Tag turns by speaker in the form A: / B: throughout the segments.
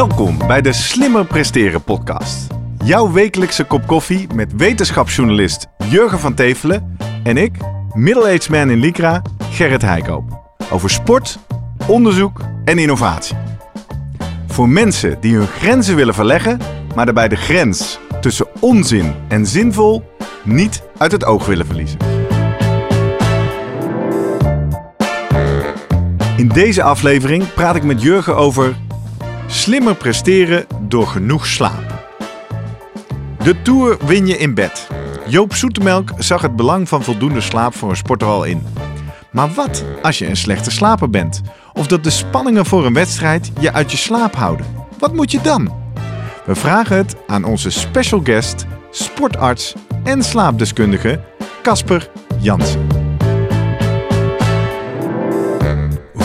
A: Welkom bij de Slimmer Presteren podcast. Jouw wekelijkse kop koffie met wetenschapsjournalist Jurgen van Tevelen en ik, middle-aged man in Lycra, Gerrit Heikoop. Over sport, onderzoek en innovatie. Voor mensen die hun grenzen willen verleggen, maar daarbij de grens tussen onzin en zinvol niet uit het oog willen verliezen. In deze aflevering praat ik met Jurgen over slimmer presteren door genoeg slaap. De Tour win je in bed. Joop Zoetemelk zag het belang van voldoende slaap voor een sporter al in. Maar wat als je een slechte slaper bent? Of dat de spanningen voor een wedstrijd je uit je slaap houden? Wat moet je dan? We vragen het aan onze special guest, sportarts en slaapdeskundige Casper Jansen.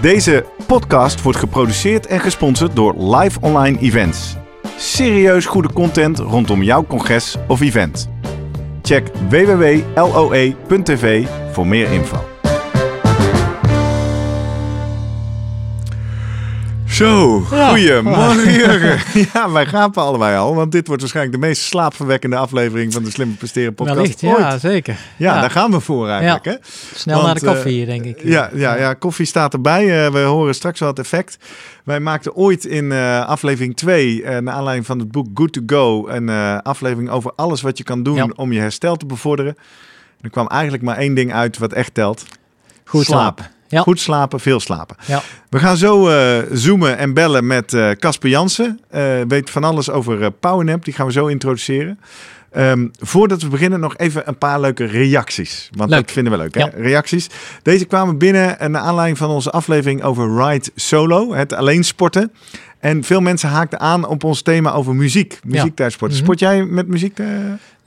A: Deze podcast wordt geproduceerd en gesponsord door Live Online Events. Serieus goede content rondom jouw congres of event. Check www.loe.tv voor meer info. Zo,
B: Ja.
A: goeiemorgen. Ja, wij gapen allebei al, want dit wordt waarschijnlijk de meest slaapverwekkende aflevering van de Slimme Presteren podcast
B: Wellicht,
A: ooit.
B: ja, zeker.
A: Ja, daar gaan we voor eigenlijk. Hè?
B: Snel naar de koffie
A: eh,
B: hier, denk ik.
A: Ja, ja, ja, koffie staat erbij. Eh, we horen straks wel het effect. Wij maakten ooit in eh, aflevering 2, eh naar aanleiding van het boek Good to Go, een eh, aflevering over alles wat je kan doen
B: Ja.
A: om je herstel te bevorderen. Er kwam eigenlijk maar één ding uit wat echt telt.
B: Goed
A: slaap.
B: Ja.
A: Goed slapen, veel slapen.
B: Ja.
A: We gaan zo eh, zoomen en bellen met eh, Casper Jansen. Eh, weet van alles over PowerNap. Die gaan we zo introduceren. Ehm, voordat we beginnen nog even een paar leuke reacties. Want
B: Leuk.
A: dat vinden we leuk, hè?
B: Ja.
A: Reacties. Deze kwamen binnen naar aanleiding van onze aflevering over Ride Solo. Het alleen sporten. En veel mensen haakten aan op ons thema over muziek. Muziek tijdens sporten.
B: Mhm.
A: Sport jij met muziek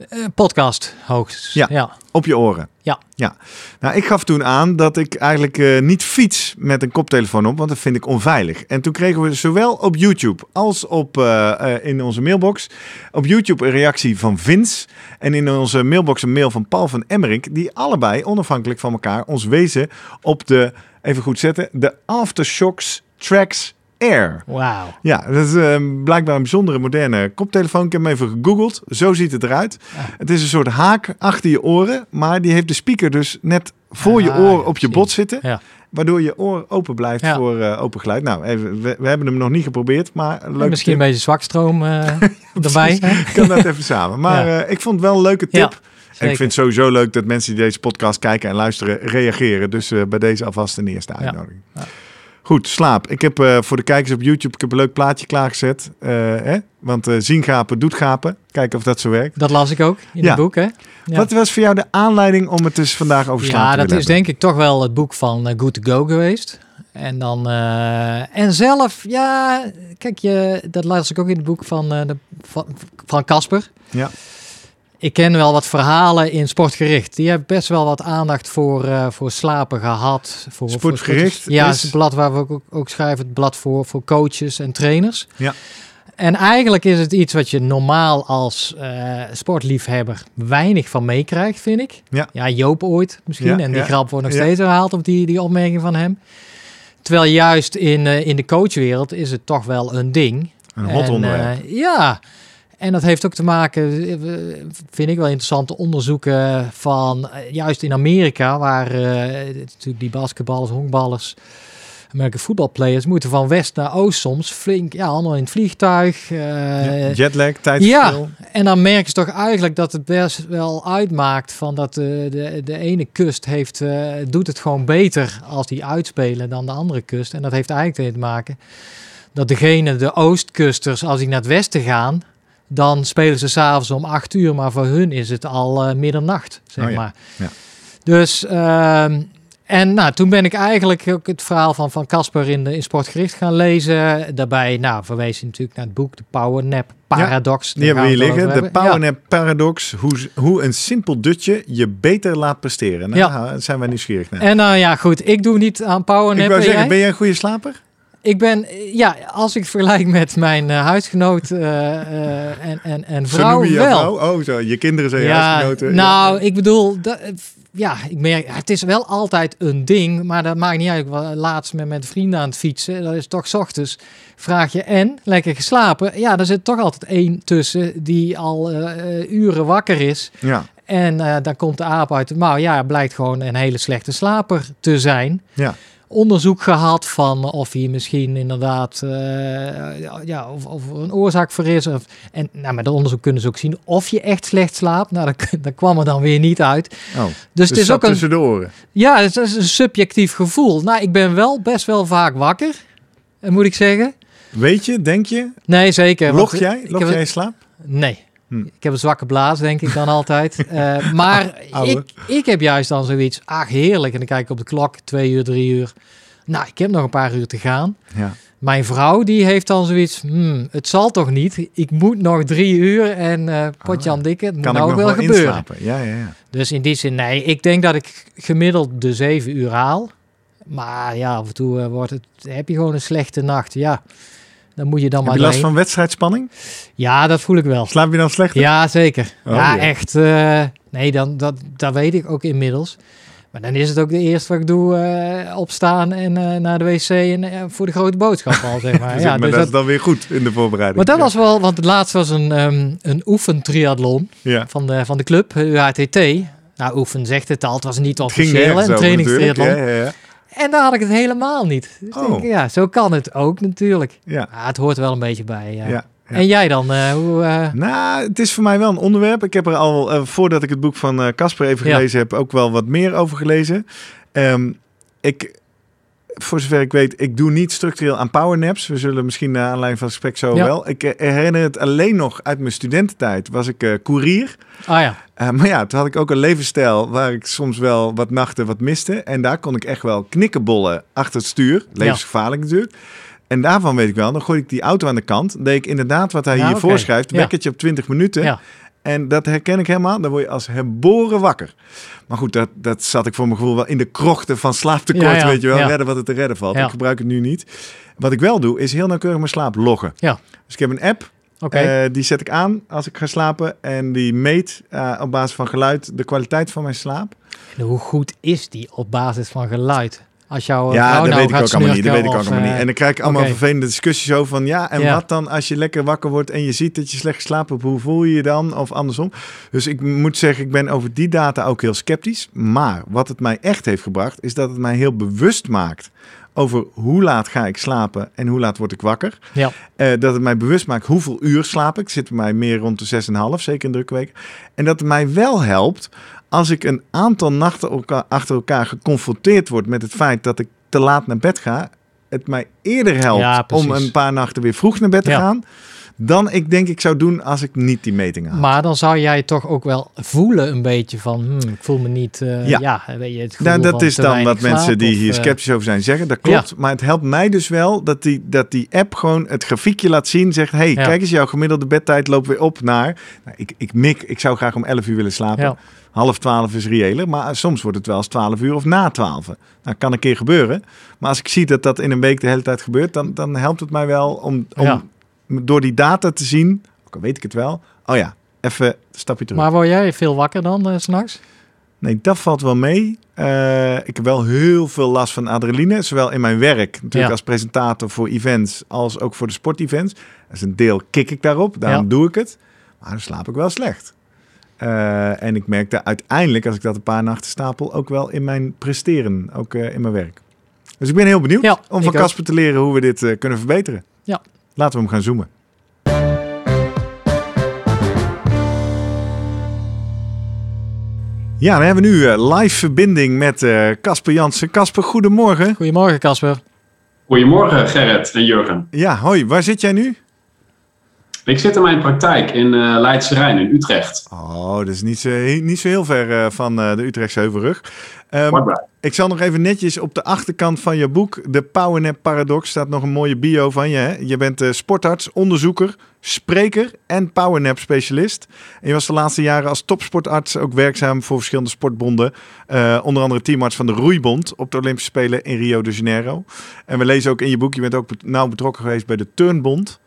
A: Eh,
B: podcast, hoogst.
A: Ja.
B: ja.
A: op je oren?
B: Ja.
A: ja. Nou, ik gaf toen aan dat ik eigenlijk eh, niet fiets met een koptelefoon op, want dat vind ik onveilig. En toen kregen we zowel op YouTube als op, in onze mailbox, op YouTube een reactie van Vince en in onze mailbox een mail van Paul van Emmerink, die allebei onafhankelijk van elkaar ons wezen op de, even goed zetten, de Aftershocks Tracks Air.
B: Wauw.
A: Ja, dat is eh, blijkbaar een bijzondere moderne koptelefoon. Ik heb hem even gegoogeld. Zo ziet het eruit.
B: Ah.
A: Het is een soort haak achter je oren, maar die heeft de speaker dus net voor je
B: Ah,
A: oor op je bot zitten.
B: Ja.
A: Waardoor je oor open blijft
B: Ja.
A: voor eh, open geluid. Nou, even, we, we hebben hem nog niet geprobeerd, maar leuk.
B: Misschien een beetje zwakstroom eh erbij. hè?
A: kan dat even samen. Maar
B: Ja.
A: eh, ik vond het wel een leuke tip. En ik vind het sowieso leuk dat mensen die deze podcast kijken en luisteren reageren. Dus bij deze alvast een eerste
B: Ja.
A: uitnodiging.
B: Ja.
A: Goed, slaap. Ik heb eh, voor de kijkers op YouTube ik heb een leuk plaatje klaargezet. Eh, hè? Want eh, zien gapen doet gapen. Kijken of dat zo werkt.
B: Dat las ik ook in
A: Ja.
B: het boek, hè? Ja.
A: Wat was voor jou de aanleiding om het dus vandaag over slaap
B: Ja,
A: te
B: dat
A: willen
B: is denk ik toch wel het boek van Good to Go geweest. En dan en zelf, ja, kijk je, dat las ik ook in het boek van de, van van Casper.
A: Ja.
B: Ik ken wel wat verhalen in sportgericht. Die hebben best wel wat aandacht voor, eh, voor slapen gehad. Voor,
A: Sportgericht.
B: Ja,
A: is-
B: het blad waar we ook, ook schrijven. Het blad voor, voor coaches en trainers.
A: Ja.
B: En eigenlijk is het iets wat je normaal als eh, sportliefhebber weinig van meekrijgt, vind ik.
A: Ja.
B: ja, Joop ooit misschien.
A: Ja,
B: en die
A: ja.
B: grap wordt nog
A: Ja.
B: steeds herhaald op die, die opmerking van hem. Terwijl juist in, eh, in de coachwereld is het toch wel een ding.
A: Een hot
B: En,
A: onderwerp.
B: ja, en dat heeft ook te maken, vind ik wel interessante onderzoeken van eh, juist in Amerika, waar eh, natuurlijk die basketballers, honkballers, American voetbalplayers moeten van west naar oost soms flink, ja, allemaal in het vliegtuig. eh,
A: Ja, Jetlag, tijdsverschil.
B: en dan merk je toch eigenlijk dat het best wel uitmaakt van dat de, de, de ene kust heeft, doet het gewoon beter als die uitspelen dan de andere kust. En dat heeft eigenlijk te maken dat degene, de oostkusters, als die naar het westen gaan, dan spelen ze s'avonds om acht uur, maar voor hun is het al eh, middernacht, zeg
A: Oh ja,
B: maar.
A: ja.
B: Dus, ehm, En nou, toen ben ik eigenlijk ook het verhaal van van Casper in, de, in Sportgericht gaan lezen. Daarbij nou, verwees hij natuurlijk naar het boek De Power Nap Paradox.
A: Die hebben we hier liggen. De
B: Power
A: Nap Paradox. Hoe, hoe een simpel dutje je beter laat presteren. Nou,
B: Ja.
A: daar zijn wij nieuwsgierig naar.
B: En nou ja, goed, ik doe niet aan Power Nap.
A: ik wou
B: en
A: zeggen,
B: jij?
A: ben jij een goede slaper?
B: Ik ben, eh, ja, als ik vergelijk met mijn eh, huisgenoot eh, en, en, en
A: Zo
B: vrouw
A: noem je je
B: wel.
A: vrouw? Oh, zo. Je kinderen zijn
B: Ja,
A: huisgenoten.
B: nou, ik bedoel, dat, ja, ik merk, het is wel altijd een ding, maar dat maakt niet uit. Laatst met, met vrienden aan het fietsen, dat is toch 's ochtends. Vraag je en, lekker geslapen? Ja, er zit toch altijd één tussen die al uren wakker is.
A: Ja,
B: En dan komt de aap uit de mouw. Ja, blijkt gewoon een hele slechte slaper te zijn.
A: ja.
B: Onderzoek gehad van of hij misschien inderdaad eh, ja, of, of er een oorzaak voor is. Of, en nou, met dat onderzoek kunnen ze ook zien of je echt slecht slaapt. Nou, dat, dat kwam er dan weer niet uit.
A: Oh,
B: Dus,
A: dus
B: het is
A: zat
B: ook een,
A: tussen de oren.
B: ja, het is een subjectief gevoel. Nou, ik ben wel best wel vaak wakker, eh, moet ik zeggen.
A: Weet je, denk je?
B: Nee, zeker.
A: Log jij? Log jij slaap?
B: Nee.
A: Hm.
B: Ik heb een zwakke blaas, denk ik dan altijd. Eh, maar ik, ik heb juist dan zoiets. Ach, heerlijk. En dan kijk ik op de klok, twee uur, drie uur. Nou, ik heb nog een paar uur te gaan.
A: Ja.
B: Mijn vrouw, die heeft dan zoiets. Hmm, het zal toch niet? Ik moet nog drie uur en eh potje
A: Ah,
B: aan dikke. Het
A: Kan
B: nou
A: ik nog
B: wel
A: wel
B: gebeuren.
A: Ja, ja, ja.
B: Dus in die zin, nee. Ik denk dat ik gemiddeld de zeven uur haal. Maar ja, af en toe eh, wordt het, heb je gewoon een slechte nacht. Ja, dan moet je dan
A: Heb
B: maar
A: je last van wedstrijdspanning?
B: Ja, dat voel ik wel.
A: Slaap je dan slechter?
B: Ja, zeker.
A: Oh,
B: ja,
A: ja.
B: echt. eh, nee, dan, dat, dat weet ik ook inmiddels. Maar dan is het ook de eerste wat ik doe, eh, opstaan en eh, naar de wc en voor de grote boodschap al, zeg maar.
A: Dus
B: ja,
A: maar
B: dus
A: dat,
B: dat,
A: is dan weer goed in de voorbereiding.
B: maar dat
A: Ja.
B: was wel, want het laatste was een, ehm een oefentriathlon
A: Ja.
B: van de, van de club, UHTT. Nou, oefen zegt het al, het was niet officieel, een trainingstriathlon.
A: Ja, ja, ja.
B: En daar had ik het helemaal niet. Dus
A: Oh.
B: denk ja, zo kan het ook natuurlijk.
A: Ja,
B: Ja, het hoort wel een beetje bij. Ja.
A: ja. ja.
B: En jij dan? eh, hoe, eh,
A: Nou, het is voor mij wel een onderwerp. Ik heb er al, eh, voordat ik het boek van Casper even
B: Ja.
A: gelezen heb, ook wel wat meer over gelezen. Ehm, ik, voor zover ik weet, ik doe niet structureel aan powernaps. We zullen misschien naar aanleiding van het gesprek zo
B: Ja.
A: wel. Ik eh, herinner het alleen nog uit mijn studententijd. Was ik eh koerier.
B: ah ja,
A: Eh, maar ja, toen had ik ook een levensstijl waar ik soms wel wat nachten wat miste. En daar kon ik echt wel knikkenbollen achter het stuur. Levensgevaarlijk natuurlijk. En daarvan weet ik wel, dan gooi ik die auto aan de kant. Deed ik inderdaad wat hij
B: Ja,
A: hier
B: oké.
A: voorschrijft.
B: Ja.
A: Wekkertje op 20 minuten.
B: ja.
A: En dat herken ik helemaal. Dan word je als geboren wakker. Maar goed, dat, dat zat ik voor mijn gevoel wel in de krochten van slaaptekort.
B: Ja, ja,
A: weet je wel,
B: ja.
A: redden wat het te redden valt. Ik gebruik het nu niet. Wat ik wel doe, is heel nauwkeurig mijn slaap loggen.
B: Ja.
A: Dus ik heb een app. Eh, die zet ik aan als ik ga slapen. En die meet eh, op basis van geluid de kwaliteit van mijn slaap.
B: En hoe goed is die op basis van geluid? Als jouw
A: ja,
B: vrouw
A: dat
B: nou
A: weet ik ook allemaal niet. Dat weet ik ook allemaal niet. En dan krijg ik allemaal vervelende discussies over van ja, en
B: Ja.
A: wat dan als je lekker wakker wordt en je ziet dat je slecht geslapen hebt, hoe voel je je dan? Of andersom. Dus ik moet zeggen, ik ben over die data ook heel sceptisch. Maar wat het mij echt heeft gebracht, is dat het mij heel bewust maakt over hoe laat ga ik slapen en hoe laat word ik wakker.
B: Ja.
A: Eh, dat het mij bewust maakt hoeveel uur slaap ik. Ik zit bij mij meer rond de 6,5, zeker in drukke weken. En dat het mij wel helpt als ik een aantal nachten elkaar, achter elkaar geconfronteerd word met het feit dat ik te laat naar bed ga. Het mij eerder helpt
B: Ja,
A: om een paar nachten weer vroeg naar bed te
B: Ja.
A: gaan. Dan ik denk ik zou doen als ik niet die meting had.
B: Maar dan zou jij toch ook wel voelen een beetje van, hmm, ik voel me niet, eh,
A: Ja.
B: ja. weet je, het gevoel
A: Nou, dat
B: van
A: is dan wat mensen die
B: of,
A: hier
B: eh,
A: sceptisch over zijn zeggen. Dat klopt. Maar het helpt mij dus wel dat die, dat die app gewoon het grafiekje laat zien. Zegt, hey,
B: Ja.
A: kijk eens, jouw gemiddelde bedtijd loopt weer op naar... Nou, ik, ik mik, ik zou graag om 11 uur willen slapen. Half 12 is reëler, maar soms wordt het wel eens 12 uur of na 12. Nou, kan een keer gebeuren. Maar als ik zie dat dat in een week de hele tijd gebeurt, dan, dan helpt het mij wel om, om. Door die data te zien, ook al weet ik het wel, oh ja, even een stapje terug.
B: Maar word jij veel wakker dan s s'nachts?
A: Nee, dat valt wel mee. Eh, ik heb wel heel veel last van adrenaline, zowel in mijn werk, natuurlijk
B: Ja.
A: als presentator voor events, als ook voor de sportevents. Dat is een deel kik ik daarop, daarom
B: Ja.
A: doe ik het. Maar dan slaap ik wel slecht. Eh, en ik merk daar uiteindelijk, als ik dat een paar nachten stapel, ook wel in mijn presteren, ook in mijn werk. Dus ik ben heel benieuwd
B: Ja,
A: om van. Casper te leren hoe we dit kunnen verbeteren.
B: Ja.
A: Laten we hem gaan zoomen. Ja, dan hebben we nu eh, live verbinding met eh, Casper Jansen. Casper, goedemorgen.
B: Goedemorgen Casper.
C: Goedemorgen Gerrit en Jurgen.
A: Ja, hoi. Waar zit jij nu?
C: Ik zit in mijn praktijk in uh, Leidse Rijn in Utrecht.
A: Oh, dat is niet zo, niet zo heel ver uh, van uh, de Utrechtse Heuvelrug. Um, ik zal nog even netjes op de achterkant van je boek, de Powernap Paradox, staat nog een mooie bio van je. Hè? Je bent sportarts, onderzoeker, spreker en powernap specialist. En je was de laatste jaren als topsportarts ook werkzaam voor verschillende sportbonden. onder andere teamarts van de Roeibond op de Olympische Spelen in Rio de Janeiro. En we lezen ook in je boek, je bent ook nauw betrokken geweest bij de Turnbond.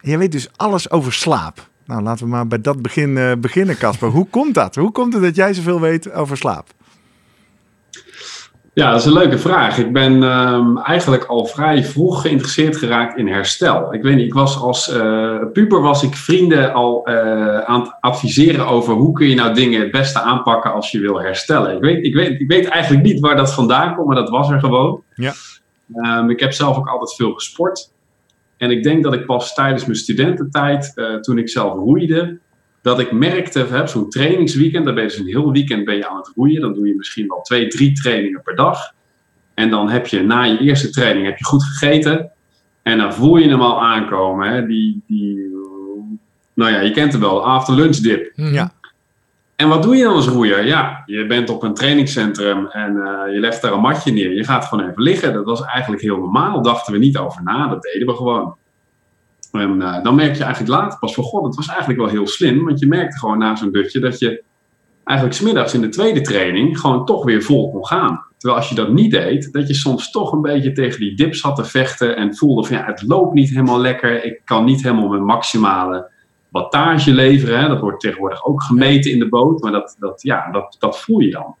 A: En jij weet dus alles over slaap. Nou, laten we maar bij dat begin uh, beginnen, Casper. Hoe komt dat? Hoe komt het dat jij zoveel weet over slaap?
C: Ja, dat is een leuke vraag. Ik ben um, eigenlijk al vrij vroeg geïnteresseerd geraakt in herstel. Ik weet niet, ik was als uh, puber was ik vrienden al uh, aan het adviseren over hoe kun je nou dingen het beste aanpakken als je wil herstellen. Ik weet, ik weet, ik weet eigenlijk niet waar dat vandaan komt, maar dat was er gewoon. Ja. Um, ik heb zelf ook altijd veel gesport. En ik denk dat ik pas tijdens mijn studententijd, uh, toen ik zelf roeide, dat ik merkte, zo'n trainingsweekend, dan ben je dus een heel weekend ben je aan het roeien. Dan doe je misschien wel twee, drie trainingen per dag. En dan heb je na je eerste training heb je goed gegeten. En dan voel je hem al aankomen. Hè? Die, die, nou ja, je kent hem wel, after lunch dip.
A: Ja.
C: En wat doe je dan als roeier? Ja, je bent op een trainingscentrum en uh, je legt daar een matje neer. Je gaat gewoon even liggen. Dat was eigenlijk heel normaal. dachten we niet over na. Dat deden we gewoon. En uh, dan merk je eigenlijk later pas van... God, het was eigenlijk wel heel slim. Want je merkte gewoon na zo'n dutje dat je eigenlijk smiddags in de tweede training... gewoon toch weer vol kon gaan. Terwijl als je dat niet deed, dat je soms toch een beetje tegen die dips had te vechten... en voelde van ja, het loopt niet helemaal lekker. Ik kan niet helemaal mijn maximale wattage leveren. Hè. Dat wordt tegenwoordig ook gemeten in de boot, maar dat, dat, ja, dat, dat voel je dan.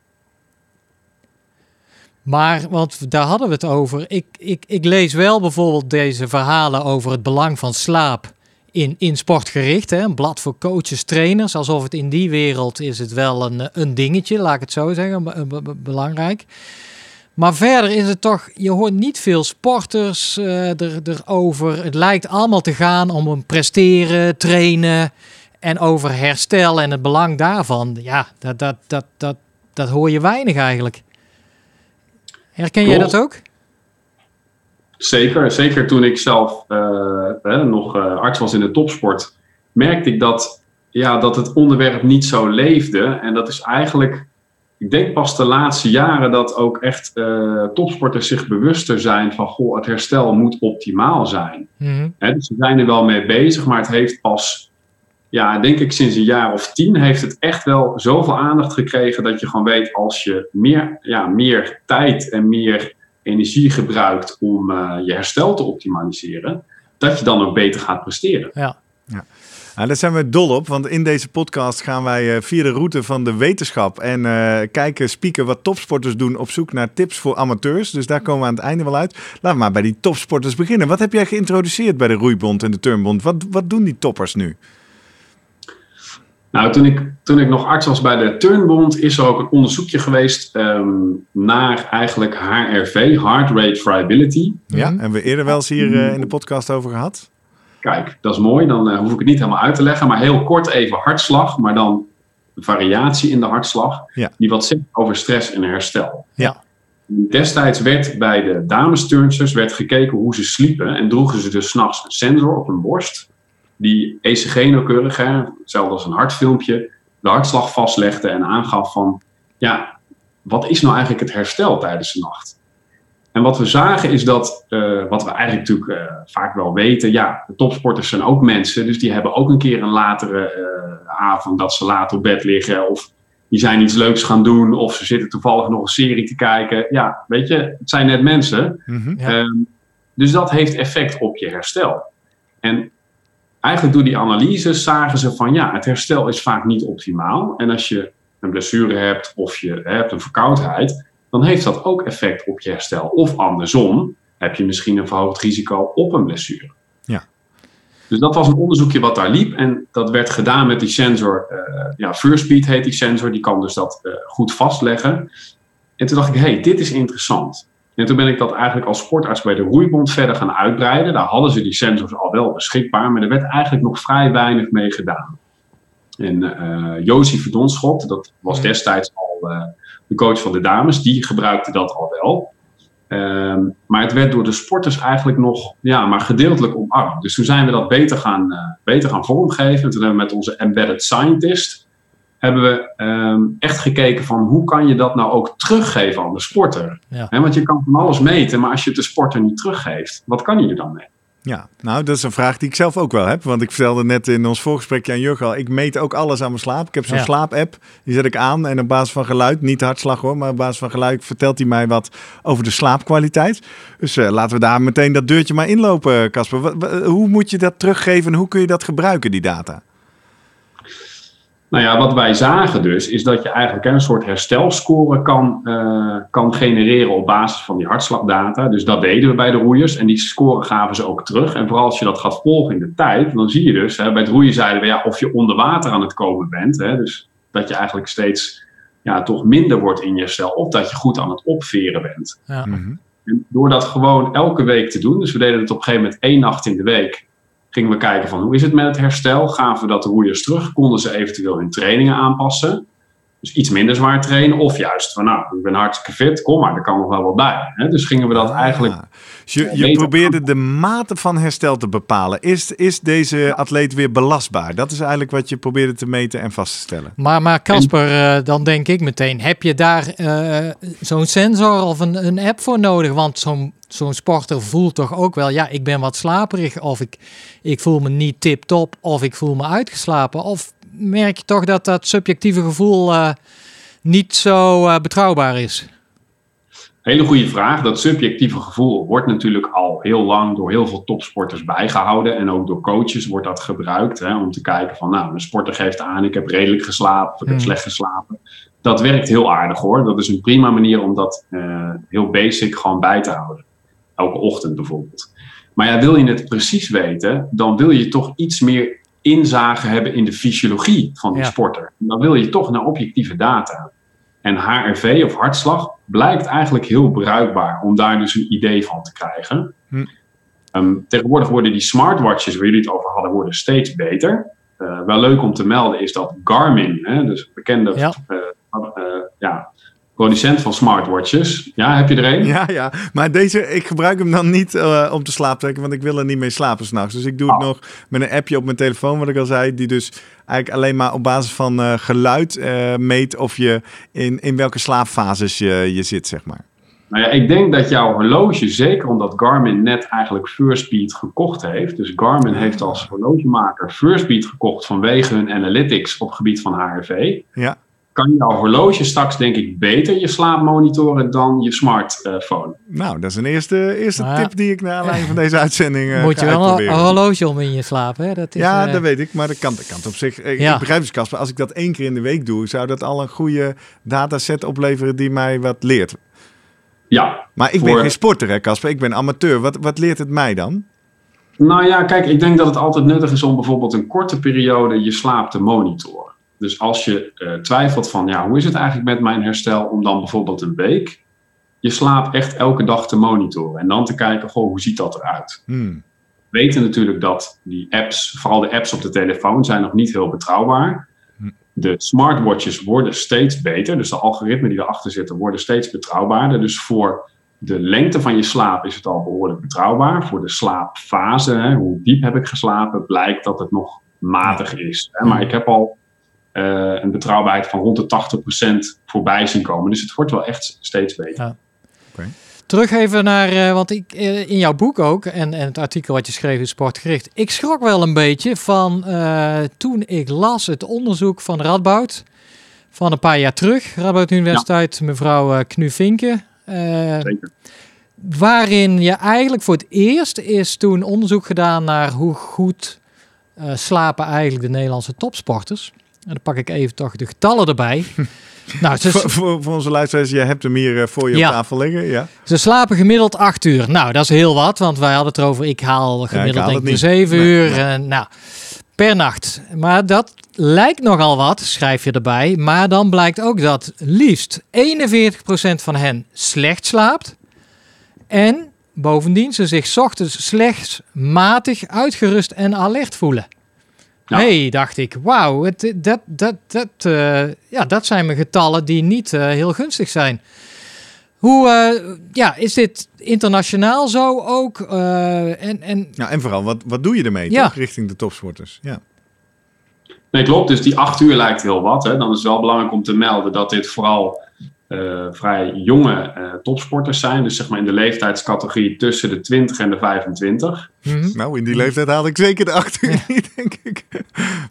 B: Maar, want daar hadden we het over. Ik, ik, ik lees wel bijvoorbeeld deze verhalen over het belang van slaap in, in sportgericht. Hè? Een blad voor coaches, trainers. Alsof het in die wereld is het wel een, een dingetje, laat ik het zo zeggen, belangrijk. Maar verder is het toch, je hoort niet veel sporters uh, er, erover. Het lijkt allemaal te gaan om een presteren, trainen en over herstel en het belang daarvan. Ja, dat, dat, dat, dat, dat hoor je weinig eigenlijk. Herken jij dat ook?
C: Zeker, zeker toen ik zelf uh, nog uh, arts was in de topsport, merkte ik dat, ja, dat het onderwerp niet zo leefde. En dat is eigenlijk ik denk pas de laatste jaren dat ook echt uh, topsporters zich bewuster zijn van goh, het herstel moet optimaal zijn. Mm dus ze zijn er wel mee bezig, maar het heeft pas, ja, denk ik sinds een jaar of tien, heeft het echt wel zoveel aandacht gekregen dat je gewoon weet als je meer, ja, meer tijd en meer energie gebruikt om uh, je herstel te optimaliseren, dat je dan ook beter gaat presteren.
B: Ja. ja.
A: Nou, daar zijn we dol op, want in deze podcast gaan wij uh, via de route van de wetenschap en uh, kijken, spieken wat topsporters doen op zoek naar tips voor amateurs. Dus daar komen we aan het einde wel uit. Laten we maar bij die topsporters beginnen. Wat heb jij geïntroduceerd bij de Roeibond en de Turnbond? Wat, wat doen die toppers nu?
C: Nou, toen ik, toen ik nog arts was bij de Turnbond, is er ook een onderzoekje geweest um, naar eigenlijk HRV, Heart Rate Variability.
A: Ja, hebben we eerder wel eens hier uh, in de podcast over gehad.
C: Kijk, dat is mooi. Dan uh, hoef ik het niet helemaal uit te leggen. Maar heel kort even hartslag, maar dan variatie in de hartslag. Die wat zegt over stress en herstel.
A: Ja.
C: Destijds werd bij de damesturnsters werd gekeken hoe ze sliepen. En droegen ze dus s'nachts een sensor op hun borst. Die ECG nauwkeurig, hè, hetzelfde als een hartfilmpje, de hartslag vastlegde en aangaf van... Ja, wat is nou eigenlijk het herstel tijdens de nacht? En wat we zagen is dat, uh, wat we eigenlijk natuurlijk uh, vaak wel weten, ja, de topsporters zijn ook mensen, dus die hebben ook een keer een latere uh, avond dat ze laat op bed liggen of die zijn iets leuks gaan doen of ze zitten toevallig nog een serie te kijken. Ja, weet je, het zijn net mensen. Ja. um, dus dat heeft effect op je herstel. En eigenlijk door die analyses zagen ze van ja, het herstel is vaak niet optimaal. En als je een blessure hebt of je hebt een verkoudheid, dan heeft dat ook effect op je herstel. Of andersom, heb je misschien een verhoogd risico op een blessure.
A: Ja.
C: Dus dat was een onderzoekje wat daar liep. En dat werd gedaan met die sensor. Uh, ja, Speed heet die sensor. Die kan dus dat uh, goed vastleggen. En toen dacht ik, hé, hey, dit is interessant. En toen ben ik dat eigenlijk als sportarts bij de Roeibond verder gaan uitbreiden. Daar hadden ze die sensors al wel beschikbaar. Maar er werd eigenlijk nog vrij weinig mee gedaan. En uh, Josie Verdonschot, dat was destijds al de coach van de dames, die gebruikte dat al wel. Ehm, maar het werd door de sporters eigenlijk nog ja, maar gedeeltelijk omarmd. Dus toen zijn we dat beter gaan, uh, beter gaan vormgeven. En toen hebben we met onze embedded scientist hebben we ehm, echt gekeken van hoe kan je dat nou ook teruggeven aan de sporter.
B: Ja.
C: want je kan van alles meten, maar als je het de sporter niet teruggeeft, wat kan je er dan mee?
A: Ja, nou dat is een vraag die ik zelf ook wel heb. Want ik vertelde net in ons voorgesprekje aan Jurgen al, ik meet ook alles aan mijn slaap. Ik heb zo'n
B: Ja.
A: slaap-app, die zet ik aan en op basis van geluid, niet hartslag hoor, maar op basis van geluid vertelt hij mij wat over de slaapkwaliteit. Dus eh, laten we daar meteen dat deurtje maar inlopen, Casper. Hoe moet je dat teruggeven en hoe kun je dat gebruiken, die data?
C: Nou ja, wat wij zagen dus, is dat je eigenlijk een soort herstelscore kan, eh, kan genereren op basis van die hartslagdata. Dus dat deden we bij de roeiers en die score gaven ze ook terug. En vooral als je dat gaat volgen in de tijd, dan zie je dus, hè, bij het roeien zeiden we ja, of je onder water aan het komen bent. Hè, dus dat je eigenlijk steeds ja, toch minder wordt in je cel, of dat je goed aan het opveren bent.
B: Ja.
A: Mhm.
C: En door dat gewoon elke week te doen, dus we deden het op een gegeven moment één nacht in de week, gingen we kijken van hoe is het met het herstel? Gaven we dat de roeiers terug? Konden ze eventueel hun trainingen aanpassen? Dus iets minder zwaar trainen, of juist van nou, ik ben hartstikke fit, kom maar, er kan nog wel wat bij. Hè? Dus gingen we dat eigenlijk
A: Ah. Dus je, je probeerde de mate van herstel te bepalen. Is, is deze atleet weer belastbaar? Dat is eigenlijk wat je probeerde te meten en vast te stellen.
B: Maar, maar Casper, eh, dan denk ik meteen, heb je daar eh, zo'n sensor of een, een app voor nodig? Want zo'n zo'n sporter voelt toch ook wel, ja, ik ben wat slaperig of ik, ik voel me niet tip-top of ik voel me uitgeslapen. Of merk je toch dat dat subjectieve gevoel eh, niet zo eh, betrouwbaar is?
C: Hele goede vraag. Dat subjectieve gevoel wordt natuurlijk al heel lang door heel veel topsporters bijgehouden. En ook door coaches wordt dat gebruikt. Hè, om te kijken van, nou, een sporter geeft aan, ik heb redelijk geslapen of ik heb
B: Hmm.
C: slecht geslapen. Dat werkt heel aardig hoor. Dat is een prima manier om dat eh, heel basic gewoon bij te houden. Elke ochtend bijvoorbeeld. Maar ja, wil je het precies weten, dan wil je toch iets meer inzage hebben in de fysiologie van die
B: Ja.
C: sporter. Dan wil je toch naar objectieve data. En HRV of hartslag blijkt eigenlijk heel bruikbaar om daar dus een idee van te krijgen.
A: Hm.
C: Ehm, tegenwoordig worden die smartwatches waar jullie het over hadden, worden steeds beter. Eh, wel leuk om te melden is dat Garmin, hè, dus bekende
B: Ja.
C: eh, eh, ja, producent van smartwatches. Ja, heb je er een?
A: Ja, ja. Maar deze, ik gebruik hem dan niet eh, om te slapen trekken, want ik wil er niet mee slapen s'nachts. Dus ik doe het
C: Oh.
A: nog met een appje op mijn telefoon, wat ik al zei, die dus eigenlijk alleen maar op basis van eh, geluid eh, meet of je in, in welke slaapfases je, je zit, zeg maar.
C: Nou ja, ik denk dat jouw horloge, zeker omdat Garmin net eigenlijk Firstbeat gekocht heeft. Dus Garmin heeft als horlogemaker Firstbeat gekocht vanwege hun analytics op gebied van HRV.
A: Ja.
C: Kan jouw horloge straks denk ik beter je slaap monitoren dan je smartphone.
A: Nou, dat is een eerste, eerste tip die ik naar aanleiding van deze uitzending eh
B: Moet je wel een, horloge om in je slaap, hè? Dat is,
A: Ja,
B: eh,
A: dat weet ik, maar dat kan, dat kan op zich. Ik,
B: Ja.
A: ik begrijp dus, Casper, als ik dat één keer in de week doe, zou dat al een goede dataset opleveren die mij wat leert.
C: Ja,
A: Maar ik ben geen sporter, hè, Casper? Ik ben amateur. Wat, wat leert het mij dan?
C: Nou ja, kijk, ik denk dat het altijd nuttig is om bijvoorbeeld een korte periode je slaap te monitoren. Dus als je eh, twijfelt van, ja, hoe is het eigenlijk met mijn herstel, om dan bijvoorbeeld een week je slaap echt elke dag te monitoren. En dan te kijken, goh, hoe ziet dat eruit?
A: Hmm.
C: We weten natuurlijk dat die apps, vooral de apps op de telefoon, zijn nog niet heel betrouwbaar.
A: Hm.
C: De smartwatches worden steeds beter, dus de algoritmen die erachter zitten worden steeds betrouwbaarder. Dus voor de lengte van je slaap is het al behoorlijk betrouwbaar. Voor de slaapfase, hè, hoe diep heb ik geslapen, blijkt dat het nog matig is. Hè. Maar ik heb al een betrouwbaarheid van rond de 80% voorbij zien komen. Dus het wordt wel echt steeds beter.
B: Terug even naar, eh, want ik eh, in jouw boek ook en, en het artikel wat je schreef in Sportgericht. Ik schrok wel een beetje van eh, toen ik las het onderzoek van Radboud van een paar jaar terug. Radboud Universiteit, mevrouw eh Knu Vinken. eh,
C: Zeker.
B: waarin je eigenlijk voor het eerst is toen onderzoek gedaan naar hoe goed eh, slapen eigenlijk de Nederlandse topsporters. En dan pak ik even toch de getallen erbij. nou, ze,
A: Voor, voor, voor onze luisteraars, jij hebt hem hier eh, voor je
B: Ja.
A: op tafel liggen. Ja.
B: Ze slapen gemiddeld acht uur. Nou, dat is heel wat, want wij hadden het erover. Ik haal gemiddeld
A: haal
B: denk
A: het
B: ik zeven
A: Nee,
B: uur.
A: nee.
B: En, nou, per nacht. Maar dat lijkt nogal wat, schrijf je erbij. Maar dan blijkt ook dat liefst 41% van hen slecht slaapt. En bovendien ze zich 's ochtends slechts matig uitgerust en alert voelen.
C: Ja.
B: hey, dacht ik, wauw, het- dat, dat, dat, eh, ja, dat zijn mijn getallen die niet eh, heel gunstig zijn. Hoe uh, ja, is dit internationaal zo ook? Uh, en, en...
A: Ja, en vooral, wat, wat doe je ermee ja. toch, richting de topsporters? Ja.
C: Nee, klopt. Dus die acht uur lijkt heel wat. Hè. Dan is het wel belangrijk om te melden dat dit vooral uh, vrij jonge uh, topsporters zijn. Dus zeg maar in de leeftijdscategorie tussen de 20 en de 25.
A: Mm -hmm. Nou, in die leeftijd haal ik zeker de acht uur niet, denk ik.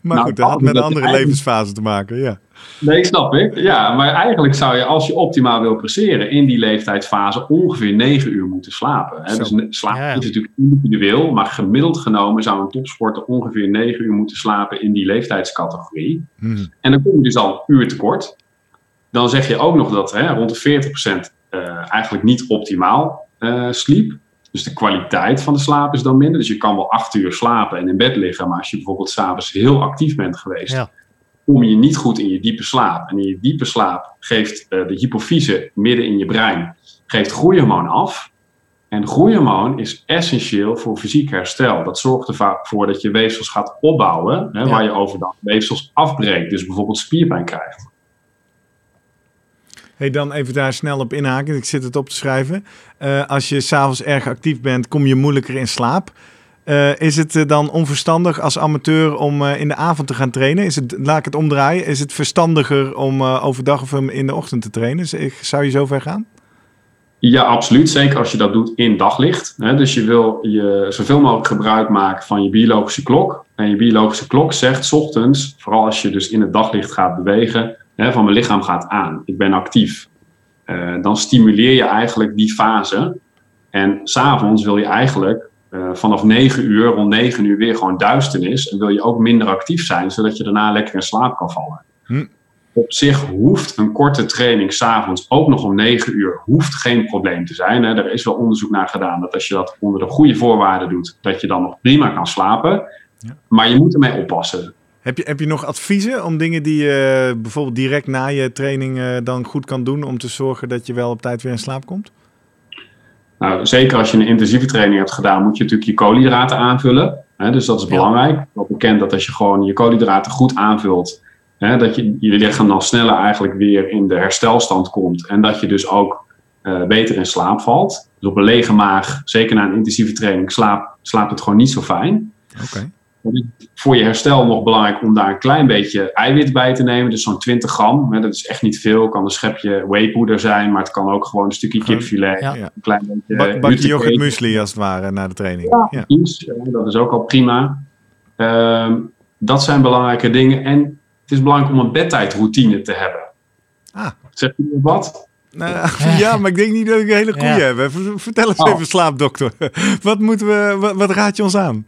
A: Maar nou, goed, dat had met een andere levensfase te maken, ja.
C: Nee, snap ik. Ja, maar eigenlijk zou je, als je optimaal wil presteren, in die leeftijdsfase ongeveer 9 uur moeten slapen. Hè? Dus slapen ja. is natuurlijk individueel, maar gemiddeld genomen zou een topsporter ongeveer 9 uur moeten slapen in die leeftijdscategorie. Hmm. En dan kom je dus al een uur tekort. Dan zeg je ook nog dat hè, rond de 40% uh, eigenlijk niet optimaal uh, sliep. Dus de kwaliteit van de slaap is dan minder. Dus je kan wel 8 uur slapen en in bed liggen, maar als je bijvoorbeeld s'avonds heel actief bent geweest. Ja kom je niet goed in je diepe slaap. En in je diepe slaap geeft uh, de hypofyse midden in je brein geeft groeihormoon af. En groeihormoon is essentieel voor fysiek herstel. Dat zorgt ervoor dat je weefsels gaat opbouwen, hè, waar je overdag weefsels afbreekt. Dus bijvoorbeeld spierpijn krijgt.
A: Hey, dan even daar snel op inhaken. Ik zit het op te schrijven. Uh, als je s'avonds erg actief bent, kom je moeilijker in slaap. Uh, is het uh, dan onverstandig als amateur om in de avond te gaan trainen? Is het, laat ik het omdraaien, is het verstandiger om overdag of in de ochtend te trainen? Zou je zover gaan?
C: Ja, absoluut. Zeker als je dat doet in daglicht. Hè. Dus je wil je zoveel mogelijk gebruik maken van je biologische klok. En je biologische klok zegt ochtends, vooral als je dus in het daglicht gaat bewegen, hè, van mijn lichaam gaat aan. Ik ben actief. dan stimuleer je eigenlijk die fase. En s'avonds wil je eigenlijk uh, vanaf 9 uur, rond 9 uur weer gewoon duisternis. En wil je ook minder actief zijn, zodat je daarna lekker in slaap kan vallen. Hm. Op zich hoeft een korte training s'avonds ook nog om 9 uur hoeft geen probleem te zijn. Hè. Er is wel onderzoek naar gedaan dat als je dat onder de goede voorwaarden doet, dat je dan nog prima kan slapen. Ja. Maar je moet ermee oppassen.
A: Heb je, heb je nog adviezen om dingen die je bijvoorbeeld direct na je training uh, dan goed kan doen om te zorgen dat je wel op tijd weer in slaap komt?
C: Nou, zeker als je een intensieve training hebt gedaan, moet je natuurlijk je koolhydraten aanvullen. Hè, dus dat is belangrijk. Wel bekend dat als je gewoon je koolhydraten goed aanvult, hè, dat je, je lichaam dan sneller eigenlijk weer in de herstelstand komt. En dat je dus ook uh, beter in slaap valt. Dus op een lege maag, zeker na een intensieve training, slaap, slaapt het gewoon niet zo fijn.
A: Oké
C: voor je herstel nog belangrijk om daar een klein beetje eiwit bij te nemen. Dus zo'n 20 gram. Hè, dat is echt niet veel. Kan een schepje wheypoeder zijn, maar het kan ook gewoon een stukje kipfilet. Ja. Een klein beetje.
A: Bak, je yoghurt muesli als het ware na de training.
C: Ja, ja. dat is ook al prima. Um, dat zijn belangrijke dingen. En het is belangrijk om een bedtijdroutine te hebben.
A: Ah.
C: Zeg je wat?
A: Nou, ja, maar ik denk niet dat ik een hele goede ja. heb. Vertel eens oh. even, slaapdokter. Wat, moeten we, wat, wat raad je ons aan?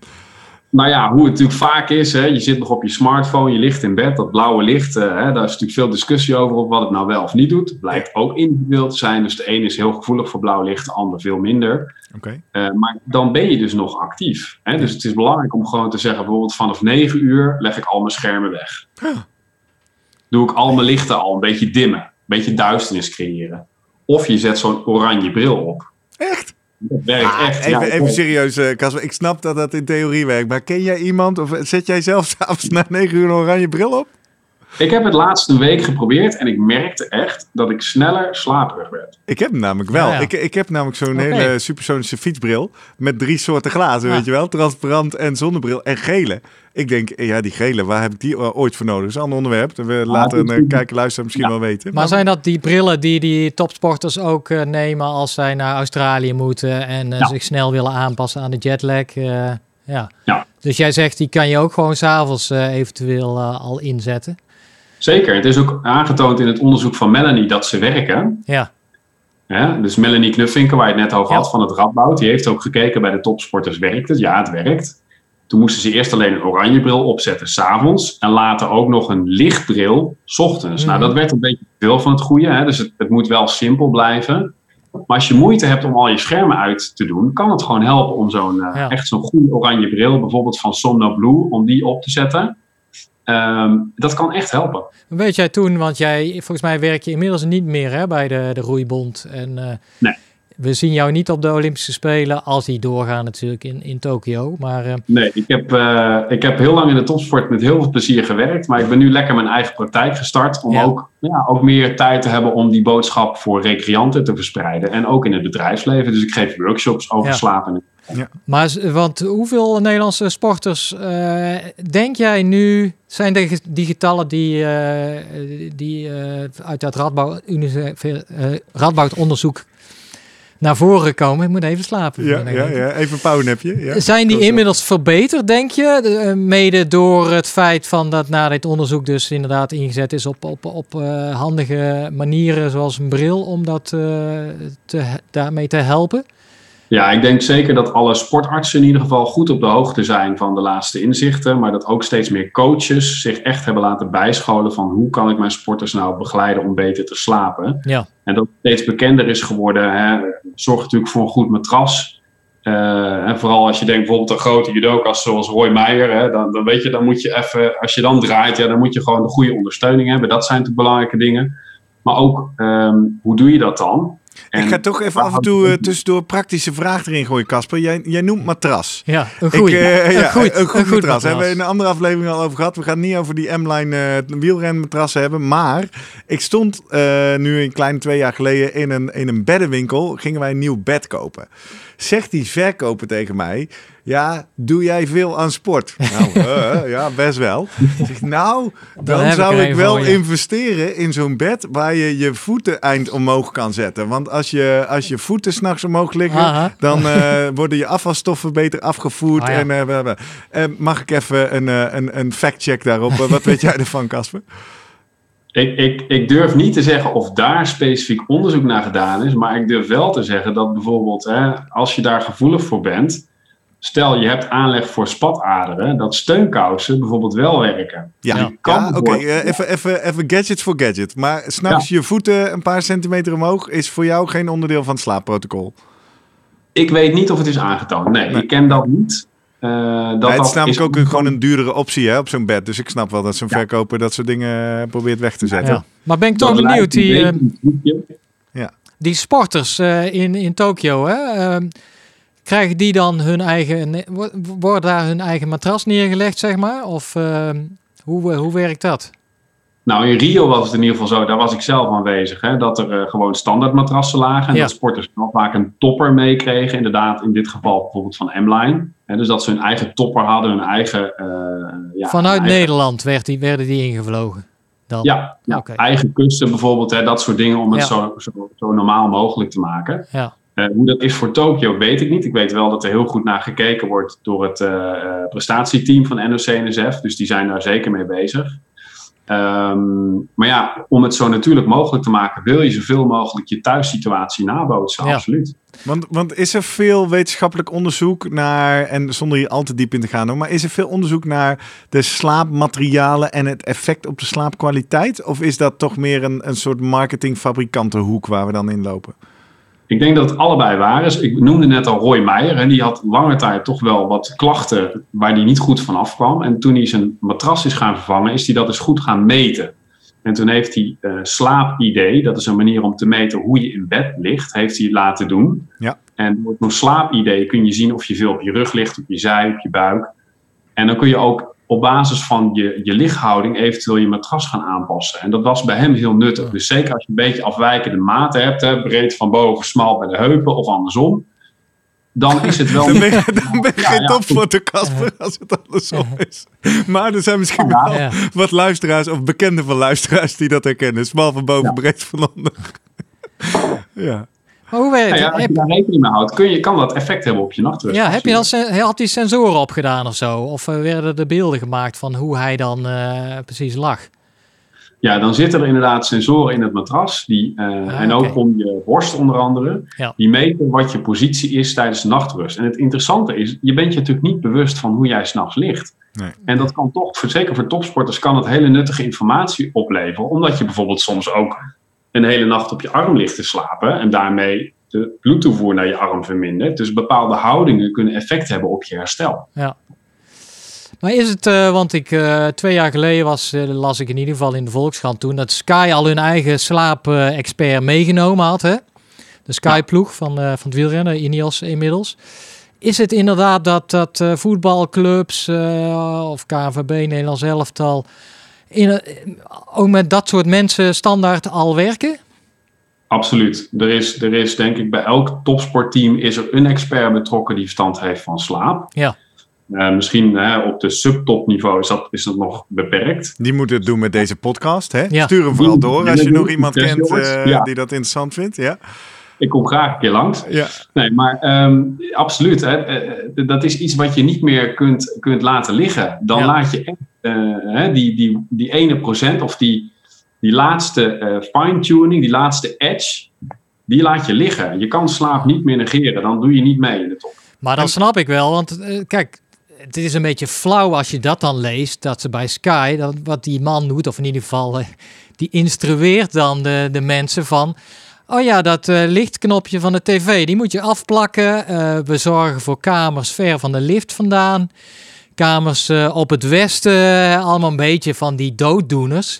C: Nou ja, hoe het natuurlijk vaak is, hè, je zit nog op je smartphone, je ligt in bed, dat blauwe licht, uh, hè, daar is natuurlijk veel discussie over op wat het nou wel of niet doet. Het blijkt ook individueel te zijn, dus de een is heel gevoelig voor blauw licht, de ander veel minder.
A: Okay.
C: Uh, maar dan ben je dus nog actief. Hè? Dus het is belangrijk om gewoon te zeggen, bijvoorbeeld vanaf 9 uur leg ik al mijn schermen weg. Doe ik al mijn lichten al een beetje dimmen, een beetje duisternis creëren. Of je zet zo'n oranje bril op.
A: Echt?
C: Dat werkt ah, echt.
A: Even, ja, even serieus, uh, Casper. Ik snap dat dat in theorie werkt. Maar ken jij iemand of zet jij zelf s'avonds na 9 uur een oranje bril op?
C: Ik heb het laatste week geprobeerd en ik merkte echt dat ik sneller slaperig werd.
A: Ik heb hem namelijk wel. Ik, ik heb namelijk zo'n hele supersonische fietsbril met drie soorten glazen, weet je wel. Transparant en zonnebril en gele. Ik denk, ja, die gele, waar heb ik die ooit voor nodig? Dat is een ander onderwerp. We later een kijken, luisteren misschien wel weten.
B: Maar, zijn dat die brillen die die topsporters ook uh, nemen als zij naar Australië moeten en uh, zich snel willen aanpassen aan de jetlag? Uh, ja.
C: ja.
B: Dus jij zegt, die kan je ook gewoon s'avonds eventueel al inzetten?
C: Zeker. Het is ook aangetoond in het onderzoek van Melanie dat ze werken.
B: Ja.
C: ja dus Melanie Knuffinken, waar je het net over had van het Radboud, die heeft ook gekeken bij de topsporters. Werkt het? Ja, het werkt. Toen moesten ze eerst alleen een oranje bril opzetten s'avonds. En later ook nog een lichtbril s ochtends. Nou, mhm. dat werd een beetje veel van het goede. Hè? Dus het, het, moet wel simpel blijven. Maar als je moeite hebt om al je schermen uit te doen, kan het gewoon helpen om zo'n uh, echt zo'n goede oranje bril, bijvoorbeeld van Somno Blue, om die op te zetten. Um, dat kan echt helpen.
B: Weet jij toen, want jij, volgens mij werk je inmiddels niet meer hè, bij de, de Roeibond. En, uh,
C: nee.
B: we zien jou niet op de Olympische Spelen als die doorgaan natuurlijk in, in Tokio. Maar, uh...
C: Nee, ik heb, uh, ik heb heel lang in de topsport met heel veel plezier gewerkt. Maar ik ben nu lekker mijn eigen praktijk gestart. Om ja. ook, ja, ook meer tijd te hebben om die boodschap voor recreanten te verspreiden. En ook in het bedrijfsleven. Dus ik geef workshops over ja. slapen.
B: Ja. Maar want hoeveel Nederlandse sporters uh, denk jij nu zijn de, die getallen die, die uit dat Radboud, Radboud onderzoek naar voren komen. Ik moet even slapen.
A: Ja, ja, ja. even een powernapje. Ja.
B: Zijn die inmiddels verbeterd, denk je? De, mede door het feit van dat na dit onderzoek dus inderdaad ingezet is op, op, op uh, handige manieren zoals een bril om dat uh, te, daarmee te helpen?
C: Ja, ik denk zeker dat alle sportartsen in ieder geval goed op de hoogte zijn van de laatste inzichten. Maar dat ook steeds meer coaches zich echt hebben laten bijscholen van hoe kan ik mijn sporters nou begeleiden om beter te slapen.
B: Ja.
C: En dat steeds bekender is geworden. Hè, zorg natuurlijk voor een goed matras. Uh, en vooral als je denkt bijvoorbeeld een grote judokas zoals Roy Meijer, hè, dan, dan weet je, dan moet je even, als je dan draait, ja, dan moet je gewoon de goede ondersteuning hebben. Dat zijn de belangrijke dingen. Maar ook, um, hoe doe je dat dan?
A: En ik ga toch even af en toe uh, tussendoor praktische vraag erin gooien, Casper. Jij, jij noemt matras.
B: Ja, een goed, uh, ja,
A: een goed, een matras. Hebben we in een andere aflevering al over gehad. We gaan het niet over die M-line uh, wielrenmatrassen hebben. Maar ik stond nu een kleine twee jaar geleden in een, in een beddenwinkel. Gingen wij een nieuw bed kopen. Zegt die verkoper tegen mij... Ja, doe jij veel aan sport? Nou, uh, ja, best wel. Zeg, nou, dan, dan zou ik, ik wel investeren in zo'n bed waar je je voeten eind omhoog kan zetten. Want als je, als je voeten s'nachts omhoog liggen, Aha. dan uh, worden je afvalstoffen beter afgevoerd. Ah, ja. en, uh, mag ik even een, een, een fact-check daarop? wat weet jij ervan, Casper?
C: Ik, ik, ik, durf niet te zeggen of daar specifiek onderzoek naar gedaan is, maar ik durf wel te zeggen dat bijvoorbeeld hè, als je daar gevoelig voor bent, stel je hebt aanleg voor spataderen, dat steunkousen bijvoorbeeld wel werken.
A: Ja, ja oké. Okay. Uh, even, even, even gadget voor gadget. Maar s'nachts ja. je voeten een paar centimeter omhoog is voor jou geen onderdeel van het slaapprotocol?
C: Ik weet niet of het is aangetoond. Nee, nee. ik ken dat niet.
A: Uh, dat, ja, het is namelijk ook een, gewoon een duurdere optie hè, op zo'n bed. Dus ik snap wel dat zo'n ja. verkoper dat soort dingen probeert weg te zetten. Ja.
B: Maar ben ik toch dat benieuwd, die, uh, ja. die sporters uh, in, in Tokio, hè? Ehm, krijgen die dan hun eigen, wordt daar hun eigen matras neergelegd, zeg maar? Of ehm, hoe, hoe werkt dat?
C: Nou, in Rio was het in ieder geval zo, daar was ik zelf aanwezig, hè, dat er uh, gewoon standaard matrassen lagen. En ja. dat sporters nog vaak een topper meekregen. Inderdaad, in dit geval bijvoorbeeld van M-Line. Dus dat ze hun eigen topper hadden, hun eigen... Uh,
B: ja, Vanuit eigen... Nederland werd die, werden die ingevlogen? Dan.
C: Ja, ja okay. eigen kusten bijvoorbeeld, hè, dat soort dingen om het ja. zo, zo, zo, normaal mogelijk te maken.
B: Ja.
C: Uh, hoe dat is voor Tokio weet ik niet. Ik weet wel dat er heel goed naar gekeken wordt door het uh, prestatieteam van NOC-NSF. Dus die zijn daar zeker mee bezig. Um, maar ja, om het zo natuurlijk mogelijk te maken, wil je zoveel mogelijk je thuissituatie nabootsen. Absoluut.
A: Want, want is er veel wetenschappelijk onderzoek naar, en zonder hier al te diep in te gaan, maar is er veel onderzoek naar de slaapmaterialen en het effect op de slaapkwaliteit? Of is dat toch meer een, een soort marketingfabrikantenhoek waar we dan in lopen?
C: Ik denk dat het allebei waar is. Ik noemde net al Roy Meijer. En die had lange tijd toch wel wat klachten waar hij niet goed van afkwam. En toen hij zijn matras is gaan vervangen, is hij dat eens goed gaan meten. En toen heeft hij uh, slaap-ID, dat is een manier om te meten hoe je in bed ligt, heeft hij laten doen.
A: Ja.
C: En door zo'n slaap-ID kun je zien of je veel op je rug ligt, op je zij, op je buik. En dan kun je ook op basis van je, je lichthouding eventueel je matras gaan aanpassen. En dat was bij hem heel nuttig. Dus zeker als je een beetje afwijkende maten hebt, hè, breed van boven, smal bij de heupen of andersom, dan is het wel...
A: dan ben je, dan ben je ja, geen ja, Casper, als het andersom is. Maar er zijn misschien wel ja. wat luisteraars of bekenden van luisteraars die dat herkennen. Smal van boven, breed van onder. ja.
B: Maar hoe werkt
C: ja, ja, als je daar rekening mee houdt, kun je, kan dat effect hebben op je nachtrust.
B: Ja, heb je dan had die sensoren opgedaan of zo? Of uh, werden er beelden gemaakt van hoe hij dan uh, precies lag?
C: Ja, dan zitten er inderdaad sensoren in het matras. Die, uh, ah, en ook okay. om je borst onder andere.
B: Ja.
C: Die meten wat je positie is tijdens de nachtrust. En het interessante is, je bent je natuurlijk niet bewust van hoe jij s'nachts ligt.
A: Nee.
C: En dat kan toch, zeker voor topsporters, kan het hele nuttige informatie opleveren. Omdat je bijvoorbeeld soms ook een hele nacht op je arm ligt te slapen en daarmee de bloedtoevoer naar je arm vermindert. Dus bepaalde houdingen kunnen effect hebben op je herstel.
B: Ja. Maar is het, uh, want ik uh, twee jaar geleden was, uh, las ik in ieder geval in de Volkskrant toen, dat Sky al hun eigen slaapexpert meegenomen had. Hè? de Sky-ploeg van, van het wielrennen, Ineos inmiddels. Is het inderdaad dat, dat voetbalclubs of KVB, Nederlands elftal, in, ook met dat soort mensen standaard al werken?
C: Absoluut. Er is, er is denk ik bij elk topsportteam is er een expert betrokken die verstand heeft van slaap.
B: Ja.
C: Uh, misschien hè, op de subtopniveau is dat, is dat nog beperkt.
A: Die moet het doen met deze podcast. Hè? Ja. Stuur hem vooral door als je nog iemand kent uh, die dat interessant vindt. Ja.
C: Ik kom graag een keer langs.
A: Ja.
C: Nee, maar um, absoluut. Hè, uh, dat is iets wat je niet meer kunt, kunt laten liggen. Dan ja. laat je echt die, die, die ene procent of die, die laatste fine-tuning, die laatste edge, die laat je liggen. Je kan slaap niet meer negeren. Dan doe je niet mee in de top.
B: Maar dan snap ik wel, want kijk, het is een beetje flauw als je dat dan leest, dat ze bij Sky, wat die man doet, of in ieder geval, die instrueert dan de, de mensen van, oh ja, dat uh, lichtknopje van de tv, die moet je afplakken. Uh, we zorgen voor kamers ver van de lift vandaan. Kamers op het westen, allemaal een beetje van die dooddoeners.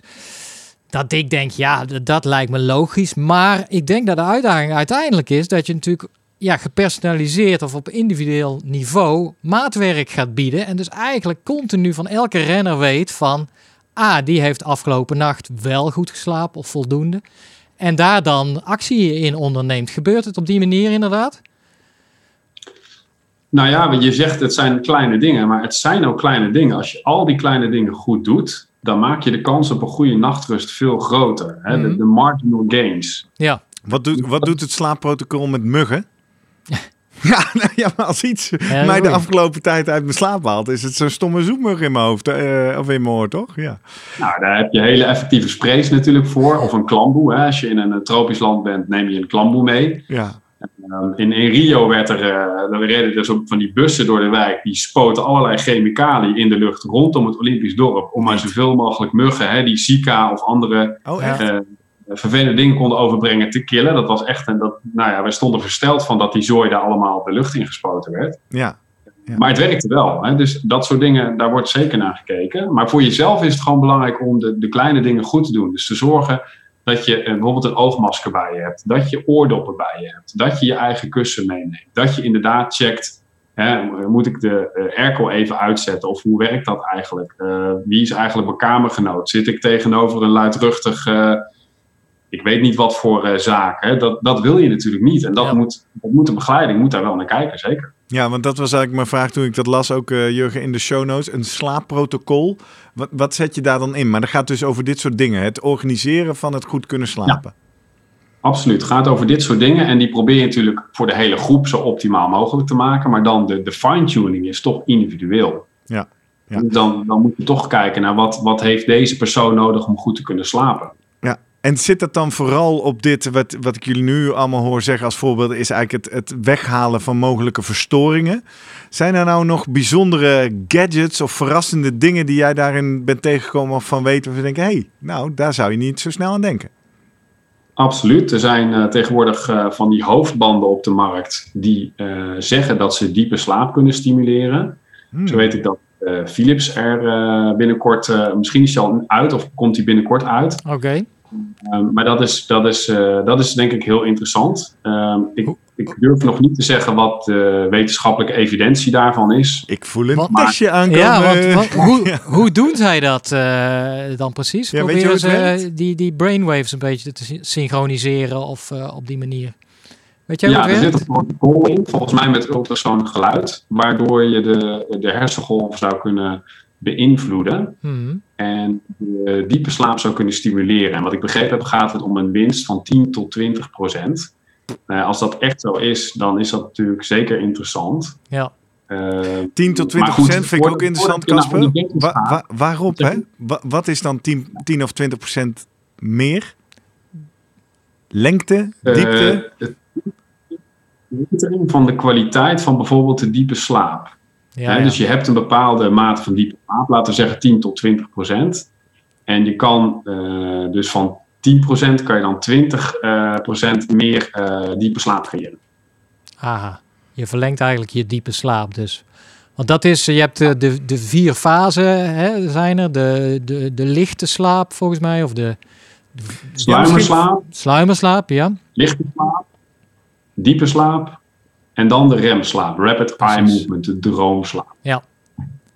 B: Dat ik denk, ja, dat lijkt me logisch. Maar ik denk dat de uitdaging uiteindelijk is dat je natuurlijk ja, gepersonaliseerd of op individueel niveau maatwerk gaat bieden. En dus eigenlijk continu van elke renner weet van... Ah, die heeft afgelopen nacht wel goed geslapen of voldoende. En daar dan actie in onderneemt. Gebeurt het op die manier inderdaad?
C: Nou ja, je zegt het zijn kleine dingen, maar het zijn ook kleine dingen. Als je al die kleine dingen goed doet, dan maak je de kans op een goede nachtrust veel groter. Hè? de,
B: Mhm.
C: de marginal gains.
B: Ja,
A: Wat doet, wat doet het slaapprotocol met muggen? Ja, nou ja, maar als iets
B: Ja,
A: mij de afgelopen tijd uit mijn slaap haalt, is het zo'n stomme zoekmug in mijn hoofd eh, of in mijn oor, toch? Ja.
C: Nou, daar heb je hele effectieve sprays natuurlijk voor. Of een klamboe. Hè? Als je in een eh, tropisch land bent, neem je een klamboe mee.
A: ja.
C: Um, in, in Rio werd er, uh, reden er zo van die bussen door de wijk. Die spoten allerlei chemicaliën in de lucht rondom het Olympisch dorp. Om maar zoveel mogelijk muggen, hè, die Zika of andere
A: Oh, echt?
C: eh, vervelende dingen konden overbrengen te killen. Dat was echt een, dat, nou ja, wij stonden versteld van dat die zooi daar allemaal de lucht in gespoten werd.
A: Ja. Ja.
C: Maar het werkte wel. Hè? Dus dat soort dingen, daar wordt zeker naar gekeken. Maar voor jezelf is het gewoon belangrijk om de, de kleine dingen goed te doen. Dus te zorgen dat je eh, bijvoorbeeld een oogmasker bij je hebt. Dat je oordoppen bij je hebt. Dat je je eigen kussen meeneemt. Dat je inderdaad checkt, hè, moet ik de eh, airco even uitzetten? Of hoe werkt dat eigenlijk? Eh, wie is eigenlijk mijn kamergenoot? Zit ik tegenover een luidruchtig... eh, ik weet niet wat voor eh, zaak. Hè? Dat, dat wil je natuurlijk niet. En dat,
B: Ja.
C: moet, dat moet de begeleiding moet daar wel naar kijken, zeker.
A: ja, want dat was eigenlijk mijn vraag toen ik dat las, ook eh, Jurgen, in de show notes. Een slaapprotocol. Wat, wat zet je daar dan in? Maar dat gaat dus over dit soort dingen. Het organiseren van het goed kunnen slapen.
C: Absoluut. Het gaat over dit soort dingen. En die probeer je natuurlijk voor de hele groep zo optimaal mogelijk te maken. Maar dan de, de fine-tuning is toch individueel.
A: Ja, ja.
C: Dan, dan moet je toch kijken naar wat, wat heeft deze persoon nodig om goed te kunnen slapen.
A: En zit dat dan vooral op dit, wat, wat ik jullie nu allemaal hoor zeggen als voorbeeld, is eigenlijk het, het weghalen van mogelijke verstoringen. Zijn er nou nog bijzondere gadgets of verrassende dingen die jij daarin bent tegengekomen of van weten? Of je denkt, hé, hey, nou, daar zou je niet zo snel aan denken.
C: Absoluut. Er zijn eh, tegenwoordig eh, van die hoofdbanden op de markt die eh, zeggen dat ze diepe slaap kunnen stimuleren.
A: Hmm.
C: Zo weet ik dat eh, Philips er eh, binnenkort, eh, misschien is hij al uit of komt hij binnenkort uit.
B: oké.
C: Um, maar dat is, dat, is, uh, dat is denk ik heel interessant. Um, ik, ik, durf nog niet te zeggen wat de wetenschappelijke evidentie daarvan is.
A: Ik voel een
B: Wat-
A: testje aankomen.
B: Ja, want, want hoe, hoe doen zij dat eh, dan precies?
A: Ja,
B: Proberen ze die, die brainwaves een beetje te sy- synchroniseren of eh, op die manier? Weet jij
C: Ja, er
B: het
C: zit een protocol in, volgens mij met ultrasonisch geluid, waardoor je de, de hersengolf zou kunnen beïnvloeden
B: Mhm.
C: en de diepe slaap zou kunnen stimuleren. En wat ik begrepen heb, gaat het om een winst van 10 tot 20 procent. Uh, als dat echt zo is, dan is dat natuurlijk zeker interessant.
B: Ja.
C: Uh,
A: 10 tot 20
C: goed,
A: procent vind ik ook interessant, Casper. Wa- waarop, hè? Wa- wat is dan 10, 10 of 20 procent meer? Lengte? Diepte?
C: Uh, verbetering van de kwaliteit van bijvoorbeeld de diepe slaap.
B: Ja.
C: Dus je hebt een bepaalde mate van diepe slaap, laten we zeggen 10 tot 20 procent. En je kan uh, dus van 10 procent kan je dan 20 uh, procent meer uh, diepe slaap creëren.
B: Aha, je verlengt eigenlijk je diepe slaap dus. Want dat is, je hebt de, de, de vier fasen, hè, zijn er. De, de, de lichte slaap volgens mij, of de...
C: Sluimerslaap,
B: Sluimerslaap, ja.
C: lichte slaap, diepe slaap en dan de remslaap, rapid eye movement, de droomslaap.
B: Ja.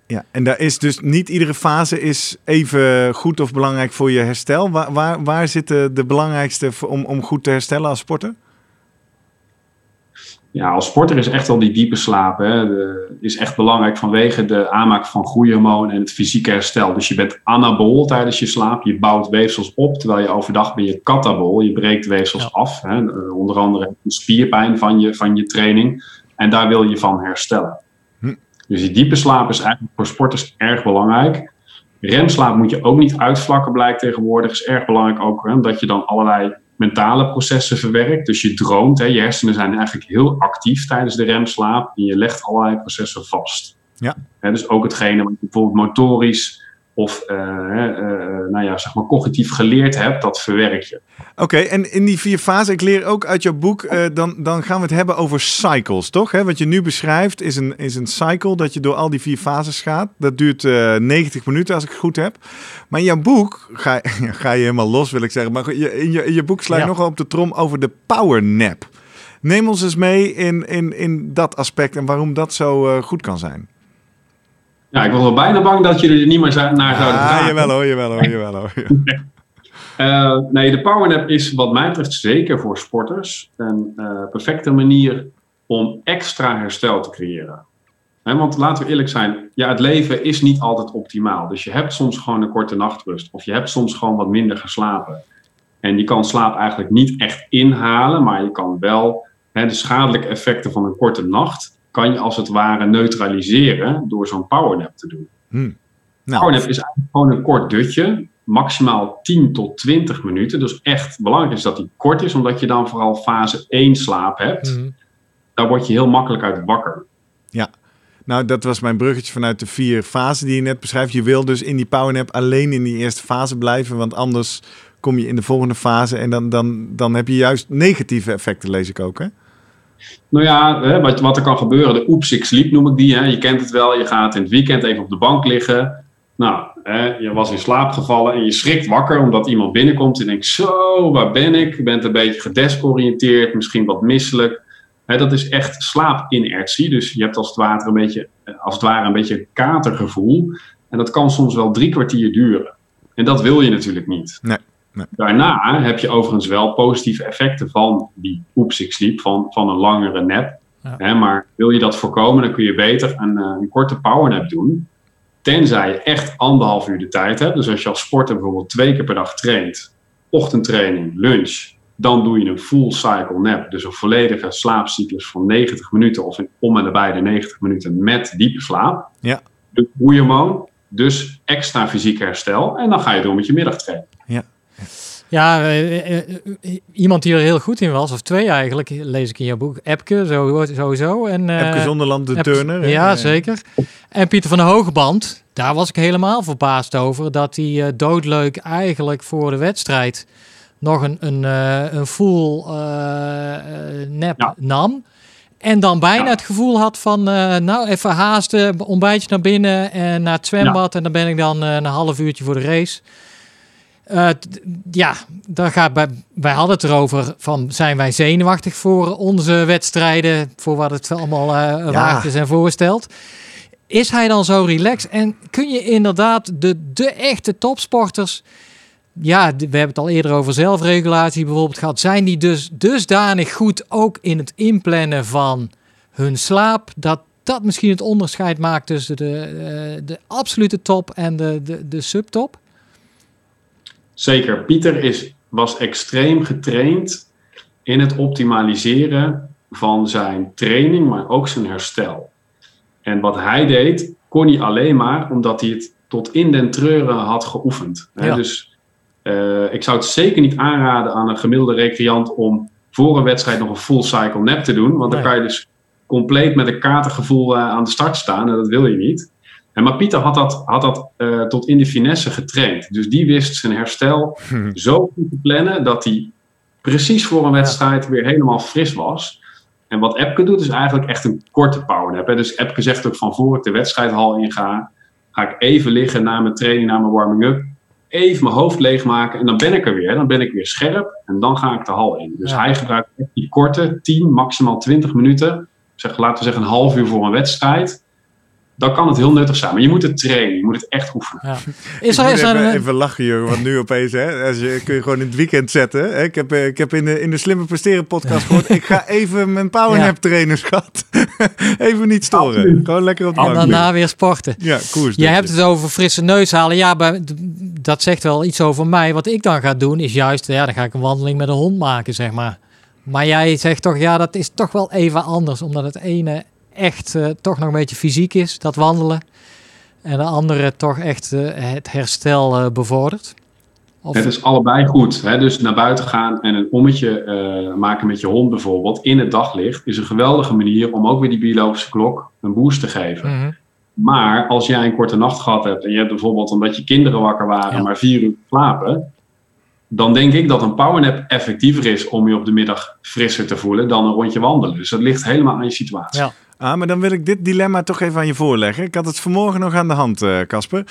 A: Ja, en daar is dus niet iedere fase is even goed of belangrijk voor je herstel. Waar, waar, waar zit de, de belangrijkste om, om goed te herstellen als sporter?
C: Ja, als sporter is echt wel die diepe slaap. Hè, de, is echt belangrijk vanwege de aanmaak van groeihormoon en het fysieke herstel. Dus je bent anabol tijdens je slaap. Je bouwt weefsels op, terwijl je overdag ben je katabol. Je breekt weefsels af. Hè, onder andere spierpijn van je, van je training. En daar wil je van herstellen. Hm. Dus die diepe slaap is eigenlijk voor sporters erg belangrijk. Remslaap moet je ook niet uitvlakken, blijkt tegenwoordig. Is erg belangrijk ook, hè, dat je dan allerlei mentale processen verwerkt. Dus je droomt, hè, je hersenen zijn eigenlijk heel actief tijdens de remslaap en je legt allerlei processen vast.
A: Ja.
C: Hè, dus ook hetgene wat je bijvoorbeeld motorisch of uh, uh, nou ja, zeg maar cognitief geleerd hebt, dat verwerk je.
A: Oké, en in die vier fasen, ik leer ook uit jouw boek, uh, dan, dan gaan we het hebben over cycles, toch? Hè? Wat je nu beschrijft is een, is een cycle dat je door al die vier fases gaat. Dat duurt 90 minuten als ik het goed heb. Maar in jouw boek ga, ga je helemaal los, wil ik zeggen. Maar in je, in je boek sla je ja. nogal op de trom over de power nap. Neem ons eens mee in, in, in dat aspect en waarom dat zo goed kan zijn.
C: Ja, ik was wel bijna bang dat jullie er niet meer naar zouden
A: gaan. Ah, jawel hoor, jawel hoor, jawel hoor.
C: uh, nee, de powernap is wat mij betreft zeker voor sporters een uh, perfecte manier om extra herstel te creëren. He, want laten we eerlijk zijn, ja, het leven is niet altijd optimaal. Dus je hebt soms gewoon een korte nachtrust. Of je hebt soms gewoon wat minder geslapen. En je kan slaap eigenlijk niet echt inhalen, maar je kan wel he, de schadelijke effecten van een korte nacht kan je als het ware neutraliseren door zo'n powernap te doen.
A: Hmm.
C: Nou, powernap is eigenlijk gewoon een kort dutje, maximaal 10 tot 20 minuten. Dus echt belangrijk is dat die kort is, omdat je dan vooral fase 1 slaap hebt.
A: Hmm.
C: Daar word je heel makkelijk uit wakker.
A: Ja, nou dat was mijn bruggetje vanuit de vier fasen die je net beschrijft. Je wil dus in die powernap alleen in die eerste fase blijven, want anders kom je in de volgende fase en dan, dan, dan heb je juist negatieve effecten, lees ik ook hè?
C: Nou ja, hè, wat, wat er kan gebeuren, de oeps, ik sliep noem ik die. Hè. Je kent het wel, je gaat in het weekend even op de bank liggen. Nou, hè, je was in slaap gevallen en je schrikt wakker omdat iemand binnenkomt en denkt, zo, waar ben ik? Je bent een beetje gedesoriënteerd, misschien wat misselijk. Dat is echt slaapinertie, dus je hebt als het, ware een beetje, als het ware een beetje katergevoel. En dat kan soms wel drie kwartier duren. En dat wil je natuurlijk niet.
A: Nee. Nee.
C: Daarna heb je overigens wel positieve effecten van die oeps, ik sliep, van, van een langere nap.
B: Ja.
C: Hè, maar wil je dat voorkomen, dan kun je beter een, uh, een korte powernap doen. Tenzij je echt anderhalf uur de tijd hebt. Dus als je als sporter bijvoorbeeld twee keer per dag traint, ochtendtraining, lunch, dan doe je een full cycle nap. Dus een volledige slaapcyclus van 90 minuten of om en nabij de 90 minuten met diepe slaap.
A: Ja.
C: Dus groeihormoon, dus extra fysiek herstel. En dan ga je door met je middagtraining.
A: Ja.
B: Eh, eh, iemand die er heel goed in was, of twee eigenlijk, lees ik in jouw boek. Epke, zo, sowieso. En, uh,
A: Epke Zonderland, de
B: Epke,
A: turner.
B: Ja,
A: en,
B: zeker. En Pieter van de Hogeband, daar was ik helemaal verbaasd over. Dat hij uh, doodleuk eigenlijk voor de wedstrijd nog een, een, uh, een full nep
C: Ja.
B: nam. En dan bijna
C: Ja.
B: het gevoel had van, nou even haasten, ontbijtje naar binnen en naar het zwembad. En dan ben ik dan een half uurtje voor de race. Uh, ja, daar gaat bij, wij hadden het erover van zijn wij zenuwachtig voor onze wedstrijden, voor wat het allemaal uh, waard is en voorstelt. Is hij dan zo relaxed? En kun je inderdaad de, de echte topsporters, ja, we hebben het al eerder over zelfregulatie bijvoorbeeld gehad, zijn die dus dusdanig goed ook in het inplannen van hun slaap, dat dat misschien het onderscheid maakt tussen de, uh, de absolute top en de, de, de subtop?
C: Zeker. Pieter is, was extreem getraind in het optimaliseren van zijn training, maar ook zijn herstel. En wat hij deed, kon hij alleen maar omdat hij het tot in den treuren had geoefend.
B: Ja.
C: Dus uh, ik zou het zeker niet aanraden aan een gemiddelde recreant om voor een wedstrijd nog een full cycle nap te doen. Want dan kan je dus compleet met een katergevoel uh, aan de start staan en dat wil je niet. En maar Pieter had dat, had dat uh, tot in de finesse getraind. Dus die wist zijn herstel zo goed te plannen dat hij precies voor een wedstrijd weer helemaal fris was. En wat Epke doet is eigenlijk echt een korte powernap. Hè. Dus Epke zegt ook van voor ik de wedstrijdhal inga, ga ik even liggen na mijn training, na mijn warming-up. even mijn hoofd leegmaken en dan ben ik er weer. Dan ben ik weer scherp en dan ga ik de hal in. Dus
B: Ja.
C: hij gebruikt echt die korte 10, maximaal 20 minuten. Zeg, laten we zeggen een half uur voor een wedstrijd. Dan kan het heel nuttig zijn. Maar je moet het trainen, je moet het echt oefenen.
B: Ja. Is er,
A: Ik
B: is
A: moet
B: er
A: even,
B: een,
A: even lachen, Jurgen, want nu opeens, hè, als je, kun je gewoon in het weekend zetten. Hè? Ik heb, eh, ik heb in de, in de Slimme Presteren podcast gehoord, ik ga even mijn powernap trainen, schat. even niet storen.
C: Absoluut.
A: Gewoon lekker op de
B: en daarna weer sporten?
A: Ja, koers.
B: Je hebt het over frisse neus halen. Ja, maar dat zegt wel iets over mij. Wat ik dan ga doen is juist, ja, dan ga ik een wandeling met een hond maken, zeg maar. Maar jij zegt toch, ja, dat is toch wel even anders. Omdat het ene echt eh, toch nog een beetje fysiek is, dat wandelen. En de andere toch echt eh, het herstel eh, bevordert. Of,
C: Het is allebei goed. Hè? Dus naar buiten gaan en een ommetje maken met je hond bijvoorbeeld in het daglicht is een geweldige manier om ook weer die biologische klok een boost te geven.
B: Mhm.
C: Maar als jij een korte nacht gehad hebt en je hebt bijvoorbeeld omdat je kinderen wakker waren
B: Ja.
C: maar vier uur slapen, dan denk ik dat een powernap effectiever is om je op de middag frisser te voelen dan een rondje wandelen. Dus dat ligt helemaal aan je situatie.
B: Ja.
A: Ah, maar dan wil ik dit dilemma toch even aan je voorleggen. Ik had het vanmorgen nog aan de hand, eh, Casper.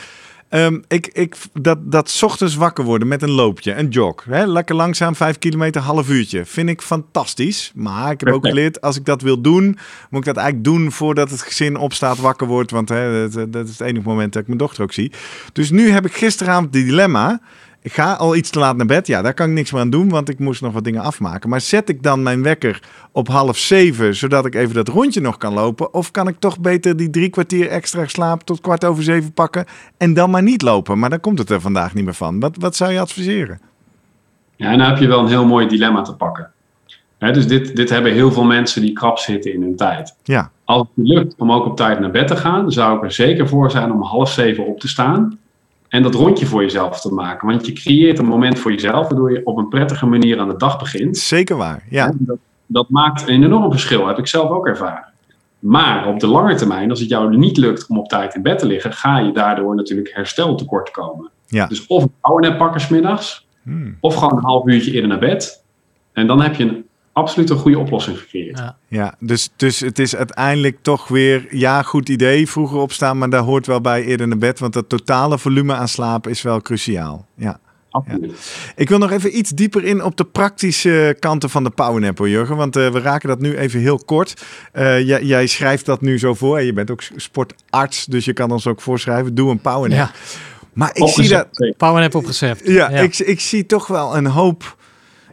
A: Ehm, ik, ik, dat, dat 's ochtends wakker worden met een loopje, een jog. Hè? Lekker langzaam, vijf kilometer, half uurtje. Vind ik fantastisch. Maar ik heb ook geleerd, als ik dat wil doen, moet ik dat eigenlijk doen voordat het gezin opstaat, wakker wordt. Want hè, dat, dat is het enige moment dat ik mijn dochter ook zie. Dus nu heb ik gisteravond die dilemma. Ik ga al iets te laat naar bed. Ja, daar kan ik niks meer aan doen, want ik moest nog wat dingen afmaken. Maar zet ik dan mijn wekker op half zeven, zodat ik even dat rondje nog kan lopen? Of kan ik toch beter die drie kwartier extra slaap tot kwart over zeven pakken en dan maar niet lopen? Maar dan komt het er vandaag niet meer van. Wat, wat zou je adviseren?
C: Ja, en dan heb je wel een heel mooi dilemma te pakken. Dus dit, dit hebben heel veel mensen die krap zitten in hun tijd.
A: Ja,
C: Als het lukt om ook op tijd naar bed te gaan, zou ik er zeker voor zijn om half zeven op te staan. En dat rondje voor jezelf te maken. Want je creëert een moment voor jezelf, waardoor je op een prettige manier aan de dag begint.
A: zeker waar. Ja,
C: Dat, dat maakt een enorm verschil, heb ik zelf ook ervaren. Maar op de lange termijn, als het jou niet lukt om op tijd in bed te liggen, ga je daardoor natuurlijk herstel tekort komen.
A: Ja.
C: Dus of een powernap pakken 's middags,
A: Hmm.
C: of gewoon een half uurtje eerder naar bed. En dan heb je een absoluut een goede oplossing gecreëerd.
B: Ja.
A: ja dus, dus het is uiteindelijk toch weer, ja, goed idee, vroeger opstaan, maar daar hoort wel bij eerder naar bed, want dat totale volume aan slaap is wel cruciaal. Ja.
C: Absoluut.
A: Ik wil nog even iets dieper in op de praktische kanten van de powernap, hoor, Jurgen. Want eh, we raken dat nu even heel kort. Eh, jij, jij schrijft dat nu zo voor. En je bent ook sportarts, dus je kan ons ook voorschrijven. Doe een powernap.
B: ja,
A: Maar ik zie dat...
B: Powernap op recept.
A: Ja, Ik, ik zie toch wel een hoop...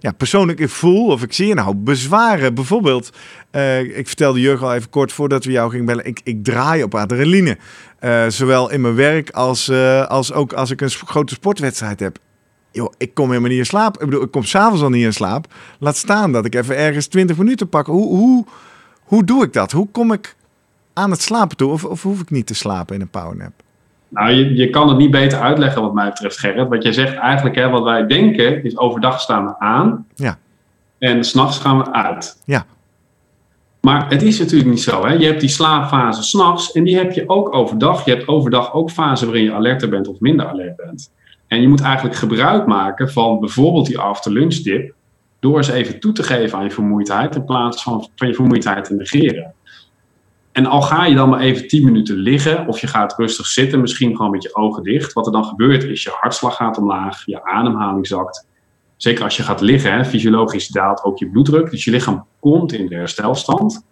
A: Ja, persoonlijk ik voel of ik zie een hoop bezwaren. Bijvoorbeeld, eh, ik vertelde Jurgen al even kort voordat we jou gingen bellen. Ik, ik draai op adrenaline. Eh, zowel in mijn werk als, eh, als ook als ik een grote sportwedstrijd heb. Joh, ik kom helemaal niet in slaap. Ik bedoel, ik kom s'avonds al niet in slaap. Laat staan dat ik even ergens 20 minuten pak. Hoe, hoe, hoe doe ik dat? Hoe kom ik aan het slapen toe? Of, of hoef ik niet te slapen in een powernap?
C: Nou, je, je kan het niet beter uitleggen wat mij betreft, Gerrit. Wat jij zegt eigenlijk, hè, wat wij denken, is overdag staan we aan.
A: Ja.
C: En s'nachts gaan we uit.
A: Ja.
C: Maar het is natuurlijk niet zo. Hè? Je hebt die slaapfase s'nachts en die heb je ook overdag. Je hebt overdag ook fasen waarin je alerter bent of minder alert bent. En je moet eigenlijk gebruik maken van bijvoorbeeld die after-lunch tip. Door eens even toe te geven aan je vermoeidheid in plaats van, van je vermoeidheid te negeren. En al ga je dan maar even 10 minuten liggen of je gaat rustig zitten, misschien gewoon met je ogen dicht. Wat er dan gebeurt is je hartslag gaat omlaag, je ademhaling zakt. Zeker als je gaat liggen, hè, fysiologisch daalt ook je bloeddruk. Dus je lichaam komt in de herstelstand.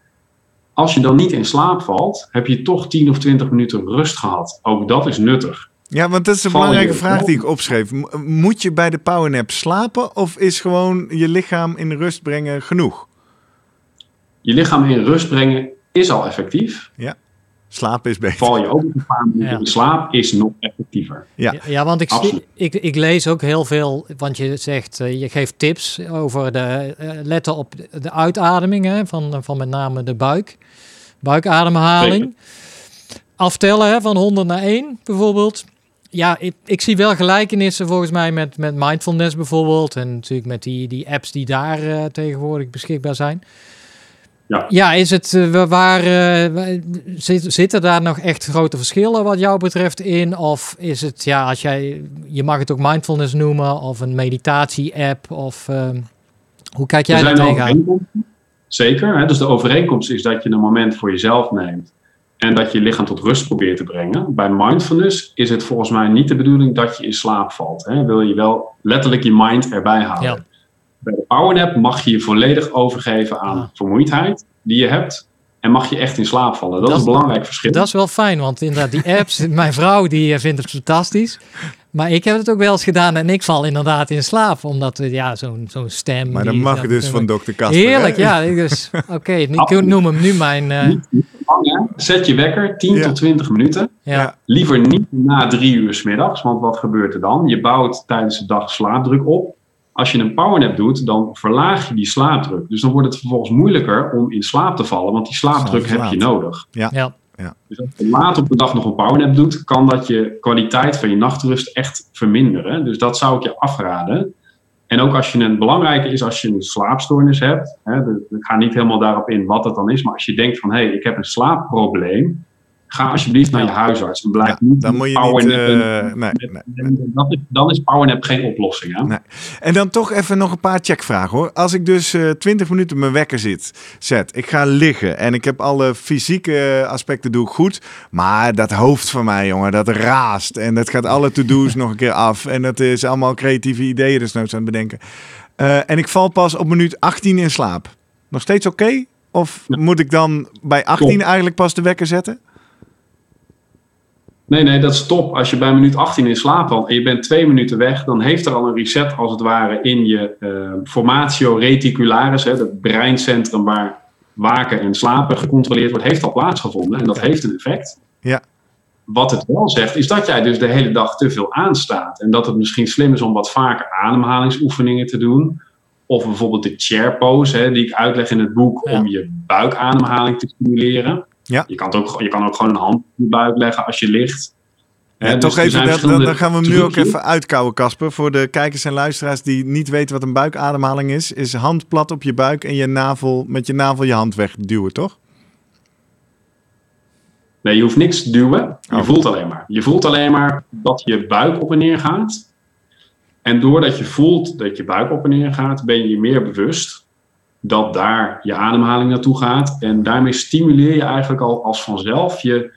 C: Als je dan niet in slaap valt, heb je toch 10 of 20 minuten rust gehad. Ook dat is nuttig.
A: Ja, want dat is een
C: Val
A: belangrijke vraag die ik opschreef. Moet je bij de powernap slapen of is gewoon je lichaam in rust brengen genoeg?
C: Je lichaam in rust brengen is al effectief.
A: Slapen is beter.
C: Val je ook een paar minuten
B: Ja.
C: slaap, is nog effectiever.
A: Ja.
B: Ja, ja, want ik,
C: Absoluut.
B: ik, ik lees ook heel veel, want je zegt, eh, je geeft tips over de, eh, letten op de uitademing hè, van, van met name de buik, buikademhaling. Aftellen hè, van 100 naar 1 bijvoorbeeld. Ja, ik, ik zie wel gelijkenissen volgens mij met, met mindfulness bijvoorbeeld. En natuurlijk met die, die apps die daar eh, tegenwoordig beschikbaar zijn.
C: Ja.
B: Ja, is het wa- waar, eh, zit, zitten daar nog echt grote verschillen wat jou betreft in? Of is het, ja, als jij, je mag het ook mindfulness noemen of een meditatie-app of ehm, hoe kijk jij daar tegenaan?
C: Zeker. Hè? Dus de overeenkomst is dat je een moment voor jezelf neemt. en dat je je lichaam tot rust probeert te brengen. Bij mindfulness is het volgens mij niet de bedoeling dat je in slaap valt. Hè. Wil je wel letterlijk je mind erbij houden.
B: Ja.
C: Bij de powernap mag je je volledig overgeven aan
B: Ah.
C: vermoeidheid die je hebt. En mag je echt in slaap vallen. Dat,
B: Dat
C: is een belangrijk verschil.
B: Dat is wel fijn, want inderdaad, die apps, mijn vrouw die eh, vindt het fantastisch. Maar ik heb het ook wel eens gedaan en ik val inderdaad in slaap. Omdat we, ja, zo'n zo'n stem.
A: Maar
B: die-
A: dan mag
B: dat-
A: het dus van dokter Kasper.
B: Heerlijk,
A: hè?
B: ja. Dus, Oké, ik noem hem nu mijn... eh,
C: Niet lang. Zet je wekker 10
A: Ja.
C: tot 20 minuten.
B: ja.
A: Ja.
C: Liever niet na drie uur 's middags, want wat gebeurt er dan? Je bouwt tijdens de dag slaapdruk op. Als je een powernap doet, dan verlaag je die slaapdruk. Dus dan wordt het vervolgens moeilijker om in slaap te vallen, want die slaapdruk
A: Slaap
C: heb je nodig.
B: ja.
C: Dus als je laat op de dag nog een powernap doet, kan dat je kwaliteit van je nachtrust echt verminderen. Dus dat zou ik je afraden. En ook als je een belangrijke is als je een slaapstoornis hebt. Hè, ik ga niet helemaal daarop in wat het dan is, maar als je denkt van hé, hey, ik heb een slaapprobleem, ga alsjeblieft naar je huisarts en blijf
A: Ja,
C: niet
A: dan moet je niet... eh, nee, nee, nee.
C: Dat is, dan is powernap geen oplossing. Hè?
A: Nee. En dan toch even nog een paar checkvragen hoor. Als ik dus eh 20 minuten mijn wekker zit, zet, ik ga liggen en ik heb alle fysieke aspecten doe ik goed, maar dat hoofd van mij, jongen, dat raast en dat gaat alle to-do's nog een keer af en dat is allemaal creatieve ideeën dus nooit aan het bedenken. Eh, en ik val pas op minuut 18 in slaap. Nog steeds oké? Of
C: Ja.
A: moet ik dan bij 18
C: Klopt.
A: eigenlijk pas de wekker zetten?
C: Nee, nee, dat is top. Als je bij minuut 18 in slaap valt en je bent twee minuten weg, dan heeft er al een reset als het ware in je eh, formatio reticularis, hè, het breincentrum waar waken en slapen gecontroleerd wordt, heeft al plaatsgevonden en dat heeft een effect.
A: Ja.
C: Wat het wel zegt, is dat jij dus de hele dag te veel aanstaat. En dat het misschien slim is om wat vaker ademhalingsoefeningen te doen. Of bijvoorbeeld de chair pose, hè, die ik uitleg in het boek,
B: Ja.
C: om je buikademhaling te stimuleren.
A: Ja.
C: Je, kan het ook, je kan ook gewoon een hand op je buik leggen als je ligt.
A: Ja,
C: dus
A: toch
C: er
A: even, dat, dan, gaan we hem nu ook even uitkouwen, Casper. Voor de kijkers en luisteraars die niet weten wat een buikademhaling is. Is hand plat op je buik en je navel, met je navel je hand wegduwen, toch?
C: Nee, je hoeft niks te duwen. Je
A: Oh.
C: voelt alleen maar. Je voelt alleen maar dat je buik op en neer gaat. En doordat je voelt dat je buik op en neer gaat, ben je je meer bewust dat daar je ademhaling naartoe gaat. En daarmee stimuleer je eigenlijk al als vanzelf je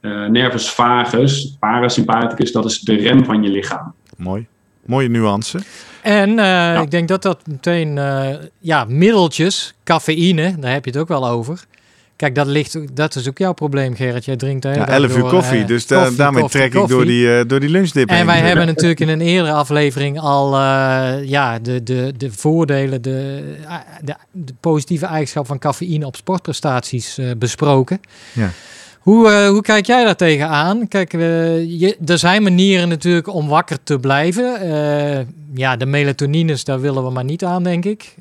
C: eh, nervus vagus, parasympathicus, dat is de rem van je lichaam.
A: Mooi. Mooie nuance.
B: En eh, ik denk dat dat meteen, eh, ja, middeltjes, cafeïne, daar heb je het ook wel over. Kijk, dat, ligt, dat is ook jouw probleem, Gerrit. Jij drinkt
A: Ja,
B: dag
A: 11 uur koffie,
B: eh,
A: dus
B: koffie,
A: daarmee
B: koffie,
A: trek ik door die, eh, door die lunchdip
B: En
A: heen.
B: wij hebben natuurlijk in een eerdere aflevering al eh, ja, de, de, de voordelen, de, eh, de, de positieve eigenschap van cafeïne op sportprestaties eh, besproken.
A: Ja.
B: Hoe, eh, hoe kijk jij daar tegenaan? Kijk, eh, je, er zijn manieren natuurlijk om wakker te blijven. Eh, ja, de melatonines, daar willen we maar niet aan, denk ik.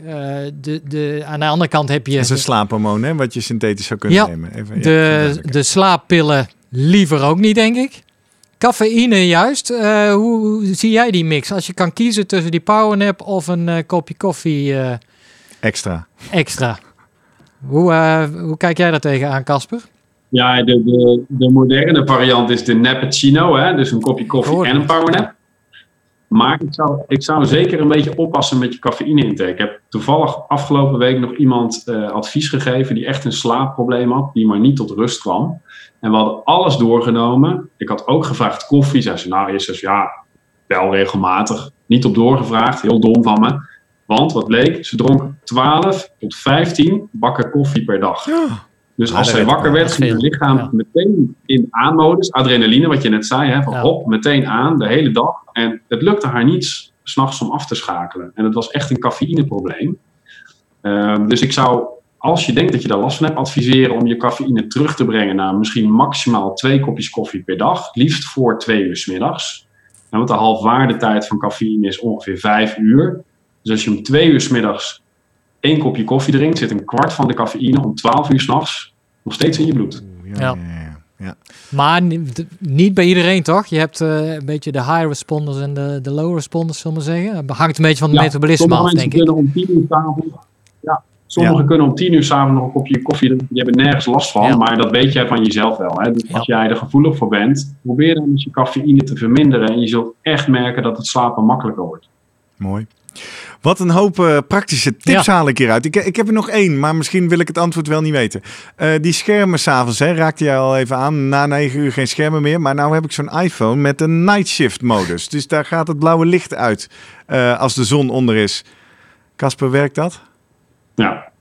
B: De, de, aan de andere kant heb je
A: Dat is een slaaphormoon, hè, wat je synthetisch zou kunnen
B: Ja,
A: nemen. Even, ja,
B: de, slaappillen liever ook niet, denk ik. Cafeïne juist. Hoe, hoe zie jij die mix? Als je kan kiezen tussen die powernap of een kopje koffie
A: Extra.
B: extra. Hoe, hoe kijk jij daar tegenaan, Casper?
C: Ja, de, de, de moderne variant is de Nappuccino, hè? dus een kopje koffie
B: Hoor.
C: en een powernap. Maar ik zou, ik zou zeker een beetje oppassen met je cafeïne-intake. Ik heb toevallig afgelopen week nog iemand eh, advies gegeven die echt een slaapprobleem had, die maar niet tot rust kwam. En we hadden alles doorgenomen. Ik had ook gevraagd koffie. Zei ze, nou, eerst ze, ja, wel regelmatig. Niet op doorgevraagd, heel dom van me. Want wat bleek, ze dronk 12 tot 15 bakken koffie per dag. Dus
A: Ja,
C: als zij wakker werd, ging het lichaam
B: Ja.
C: meteen in aanmodus. Adrenaline, wat je net zei, hè, van hop, meteen aan, de hele dag. En het lukte haar niet s'nachts om af te schakelen. En het was echt een cafeïneprobleem. Ehm, dus ik zou, als je denkt dat je daar last van hebt, adviseren om je cafeïne terug te brengen naar misschien maximaal twee kopjes koffie per dag. Liefst voor twee uur 's middags. En want de halfwaardetijd van cafeïne is ongeveer vijf uur. Dus als je om twee uur 's middags één kopje koffie drinkt, zit een kwart van de cafeïne om 12 uur s'nachts nog steeds in je bloed.
A: Ja,
B: Ja.
A: ja.
B: Maar niet bij iedereen, toch? Je hebt eh, een beetje de high responders en de, de low responders, zullen we maar zeggen. Het hangt een beetje van het
C: Ja,
B: metabolisme af, denk ik.
C: kunnen om 10 uur s'avonds. Ja, sommigen kunnen om 10 uur s'avonds nog een kopje koffie drinken. Die hebben nergens last van,
B: Ja.
C: maar dat weet jij van jezelf wel. Hè? Dus
B: Ja.
C: als jij er gevoelig voor bent, probeer dan eens je cafeïne te verminderen. En je zult echt merken dat het slapen makkelijker wordt.
A: Mooi. Wat een hoop eh, praktische tips
B: Ja.
A: haal ik hieruit. Ik, ik heb er nog één, maar misschien wil ik het antwoord wel niet weten. Eh, die schermen s'avonds, hè, raakte jij al even aan. Na 9 uur geen schermen meer. Maar nou heb ik zo'n iPhone met een night shift modus. Dus daar gaat het blauwe licht uit eh, als de zon onder is. Casper, werkt dat?
C: Ja,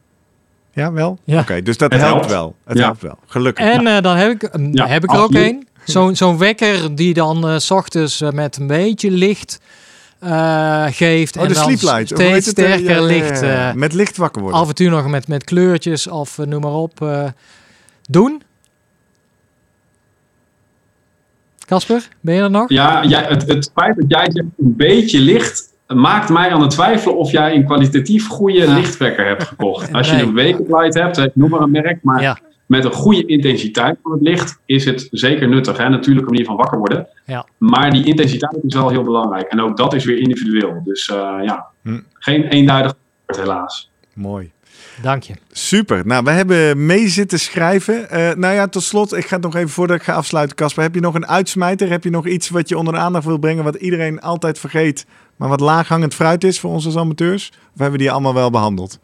A: Ja, wel?
B: Ja.
A: Oké, dus dat helpt
C: helpt.
A: wel. Het
C: Ja.
A: helpt wel. Gelukkig.
B: En eh, dan heb ik, mm,
C: Ja,
B: heb ik er ook een. Zo'n zo'n wekker die dan s ochtends met een beetje licht eh, geeft.
A: Oh,
B: en
A: de
B: dan
A: sleeplight.
B: Steeds?
A: Eh,
B: sterker
A: ja, ja, ja,
B: licht.
A: ja.
B: eh,
A: met licht wakker worden.
B: af en toe nog met, met kleurtjes of noem maar op. eh, doen. Casper, ben je er nog?
C: ja jij, het, het feit dat jij zegt een beetje licht maakt mij aan het twijfelen of jij een kwalitatief goede
B: Ja.
C: lichtwekker hebt gekocht. Als je
B: Nee.
C: een Wake Light hebt, noem maar een merk, maar
B: Ja.
C: Met een goede intensiteit van het licht is het zeker nuttig. Hè? Natuurlijk een manier van wakker worden.
B: Ja.
C: Maar die intensiteit is wel heel belangrijk. En ook dat is weer individueel. Dus eh, ja,
A: Hm.
C: geen eenduidig antwoord helaas.
A: Mooi.
B: Dank je.
A: Super. Nou, we hebben mee zitten schrijven. Eh, nou ja, tot slot, ik ga het nog even voordat ik ga afsluiten, Casper. Heb je nog een uitsmijter? Heb je nog iets wat je onder de aandacht wil brengen, wat iedereen altijd vergeet, maar wat laaghangend fruit is voor ons als amateurs? Of hebben we die allemaal wel behandeld?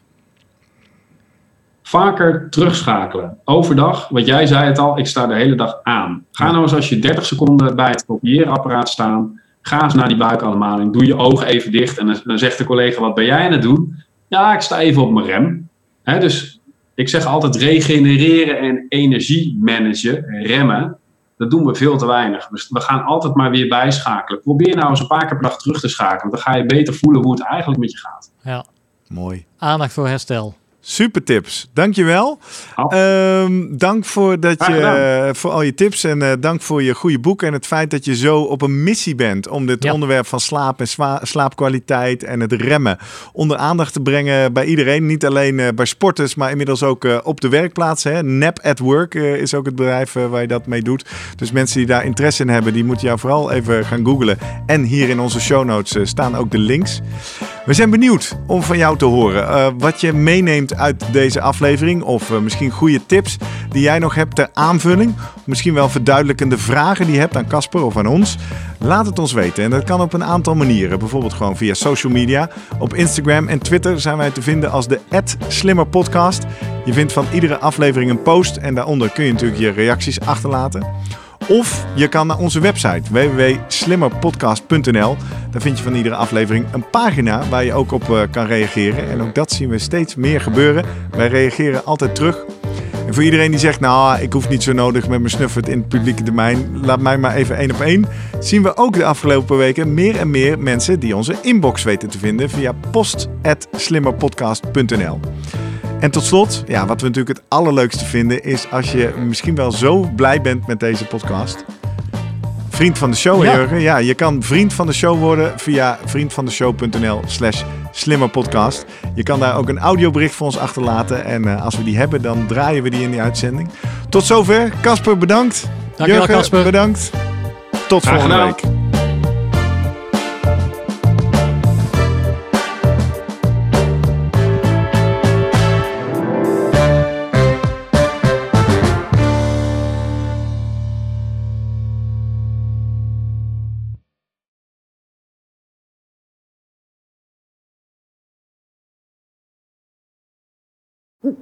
C: Vaker terugschakelen. Overdag, wat jij zei het al, ik sta de hele dag aan. Ga nou eens als je 30 seconden bij het kopieerapparaat staan. Ga eens naar die buikademhaling. Doe je ogen even dicht. En dan, dan zegt de collega, wat ben jij aan het doen? Ja, ik sta even op mijn rem. Hè, dus ik zeg altijd regenereren en energie managen, remmen. Dat doen we veel te weinig. Dus we gaan altijd maar weer bijschakelen. Probeer nou eens een paar keer per dag terug te schakelen. Dan ga je beter voelen hoe het eigenlijk met je gaat.
B: Ja.
A: Mooi.
B: Aandacht voor herstel.
A: Super tips. Dankjewel.
C: Af.
A: Ehm dank voor, dat je, eh, voor al je tips en eh, dank voor je goede boek en het feit dat je zo op een missie bent om dit
B: Ja.
A: onderwerp van slaap en slaapkwaliteit en het remmen onder aandacht te brengen bij iedereen. Niet alleen eh, bij sporters, maar inmiddels ook op de werkplaatsen. Hè. Nap at Work is ook het bedrijf waar je dat mee doet. Dus mensen die daar interesse in hebben, die moeten jou vooral even gaan googlen. En hier in onze show notes staan ook de links. We zijn benieuwd om van jou te horen eh, wat je meeneemt uit deze aflevering. Of eh, misschien goede tips die jij nog hebt ter aanvulling. Misschien wel verduidelijkende vragen die je hebt aan Casper of aan ons. Laat het ons weten. En dat kan op een aantal manieren. Bijvoorbeeld gewoon via social media. Op Instagram en Twitter zijn wij te vinden als de @slimmerpodcast. Je vindt van iedere aflevering een post. En daaronder kun je natuurlijk je reacties achterlaten. Of je kan naar onze website www.slimmerpodcast.nl. Daar vind je van iedere aflevering een pagina waar je ook op eh, kan reageren. En ook dat zien we steeds meer gebeuren. Wij reageren altijd terug. En voor iedereen die zegt, nou, ik hoef niet zo nodig met mijn snuffert in het publieke domein. Laat mij maar even één op één. Zien we ook de afgelopen weken meer en meer mensen die onze inbox weten te vinden via post.slimmerpodcast.nl. En tot slot, ja, wat we natuurlijk het allerleukste vinden is als je misschien wel zo blij bent met deze podcast. Vriend van de show,
B: Ja.
A: Jurgen. Ja, je kan vriend van de show worden via vriendvandeshow.nl slash slimmerpodcast. Je kan daar ook een audiobericht voor ons achterlaten. En eh, als we die hebben, dan draaien we die in die uitzending. Tot zover. Casper, bedankt.
B: Dankjewel,
A: Jurgen,
B: Casper.
A: bedankt. Tot
C: Graag
A: volgende
C: gedaan.
A: week.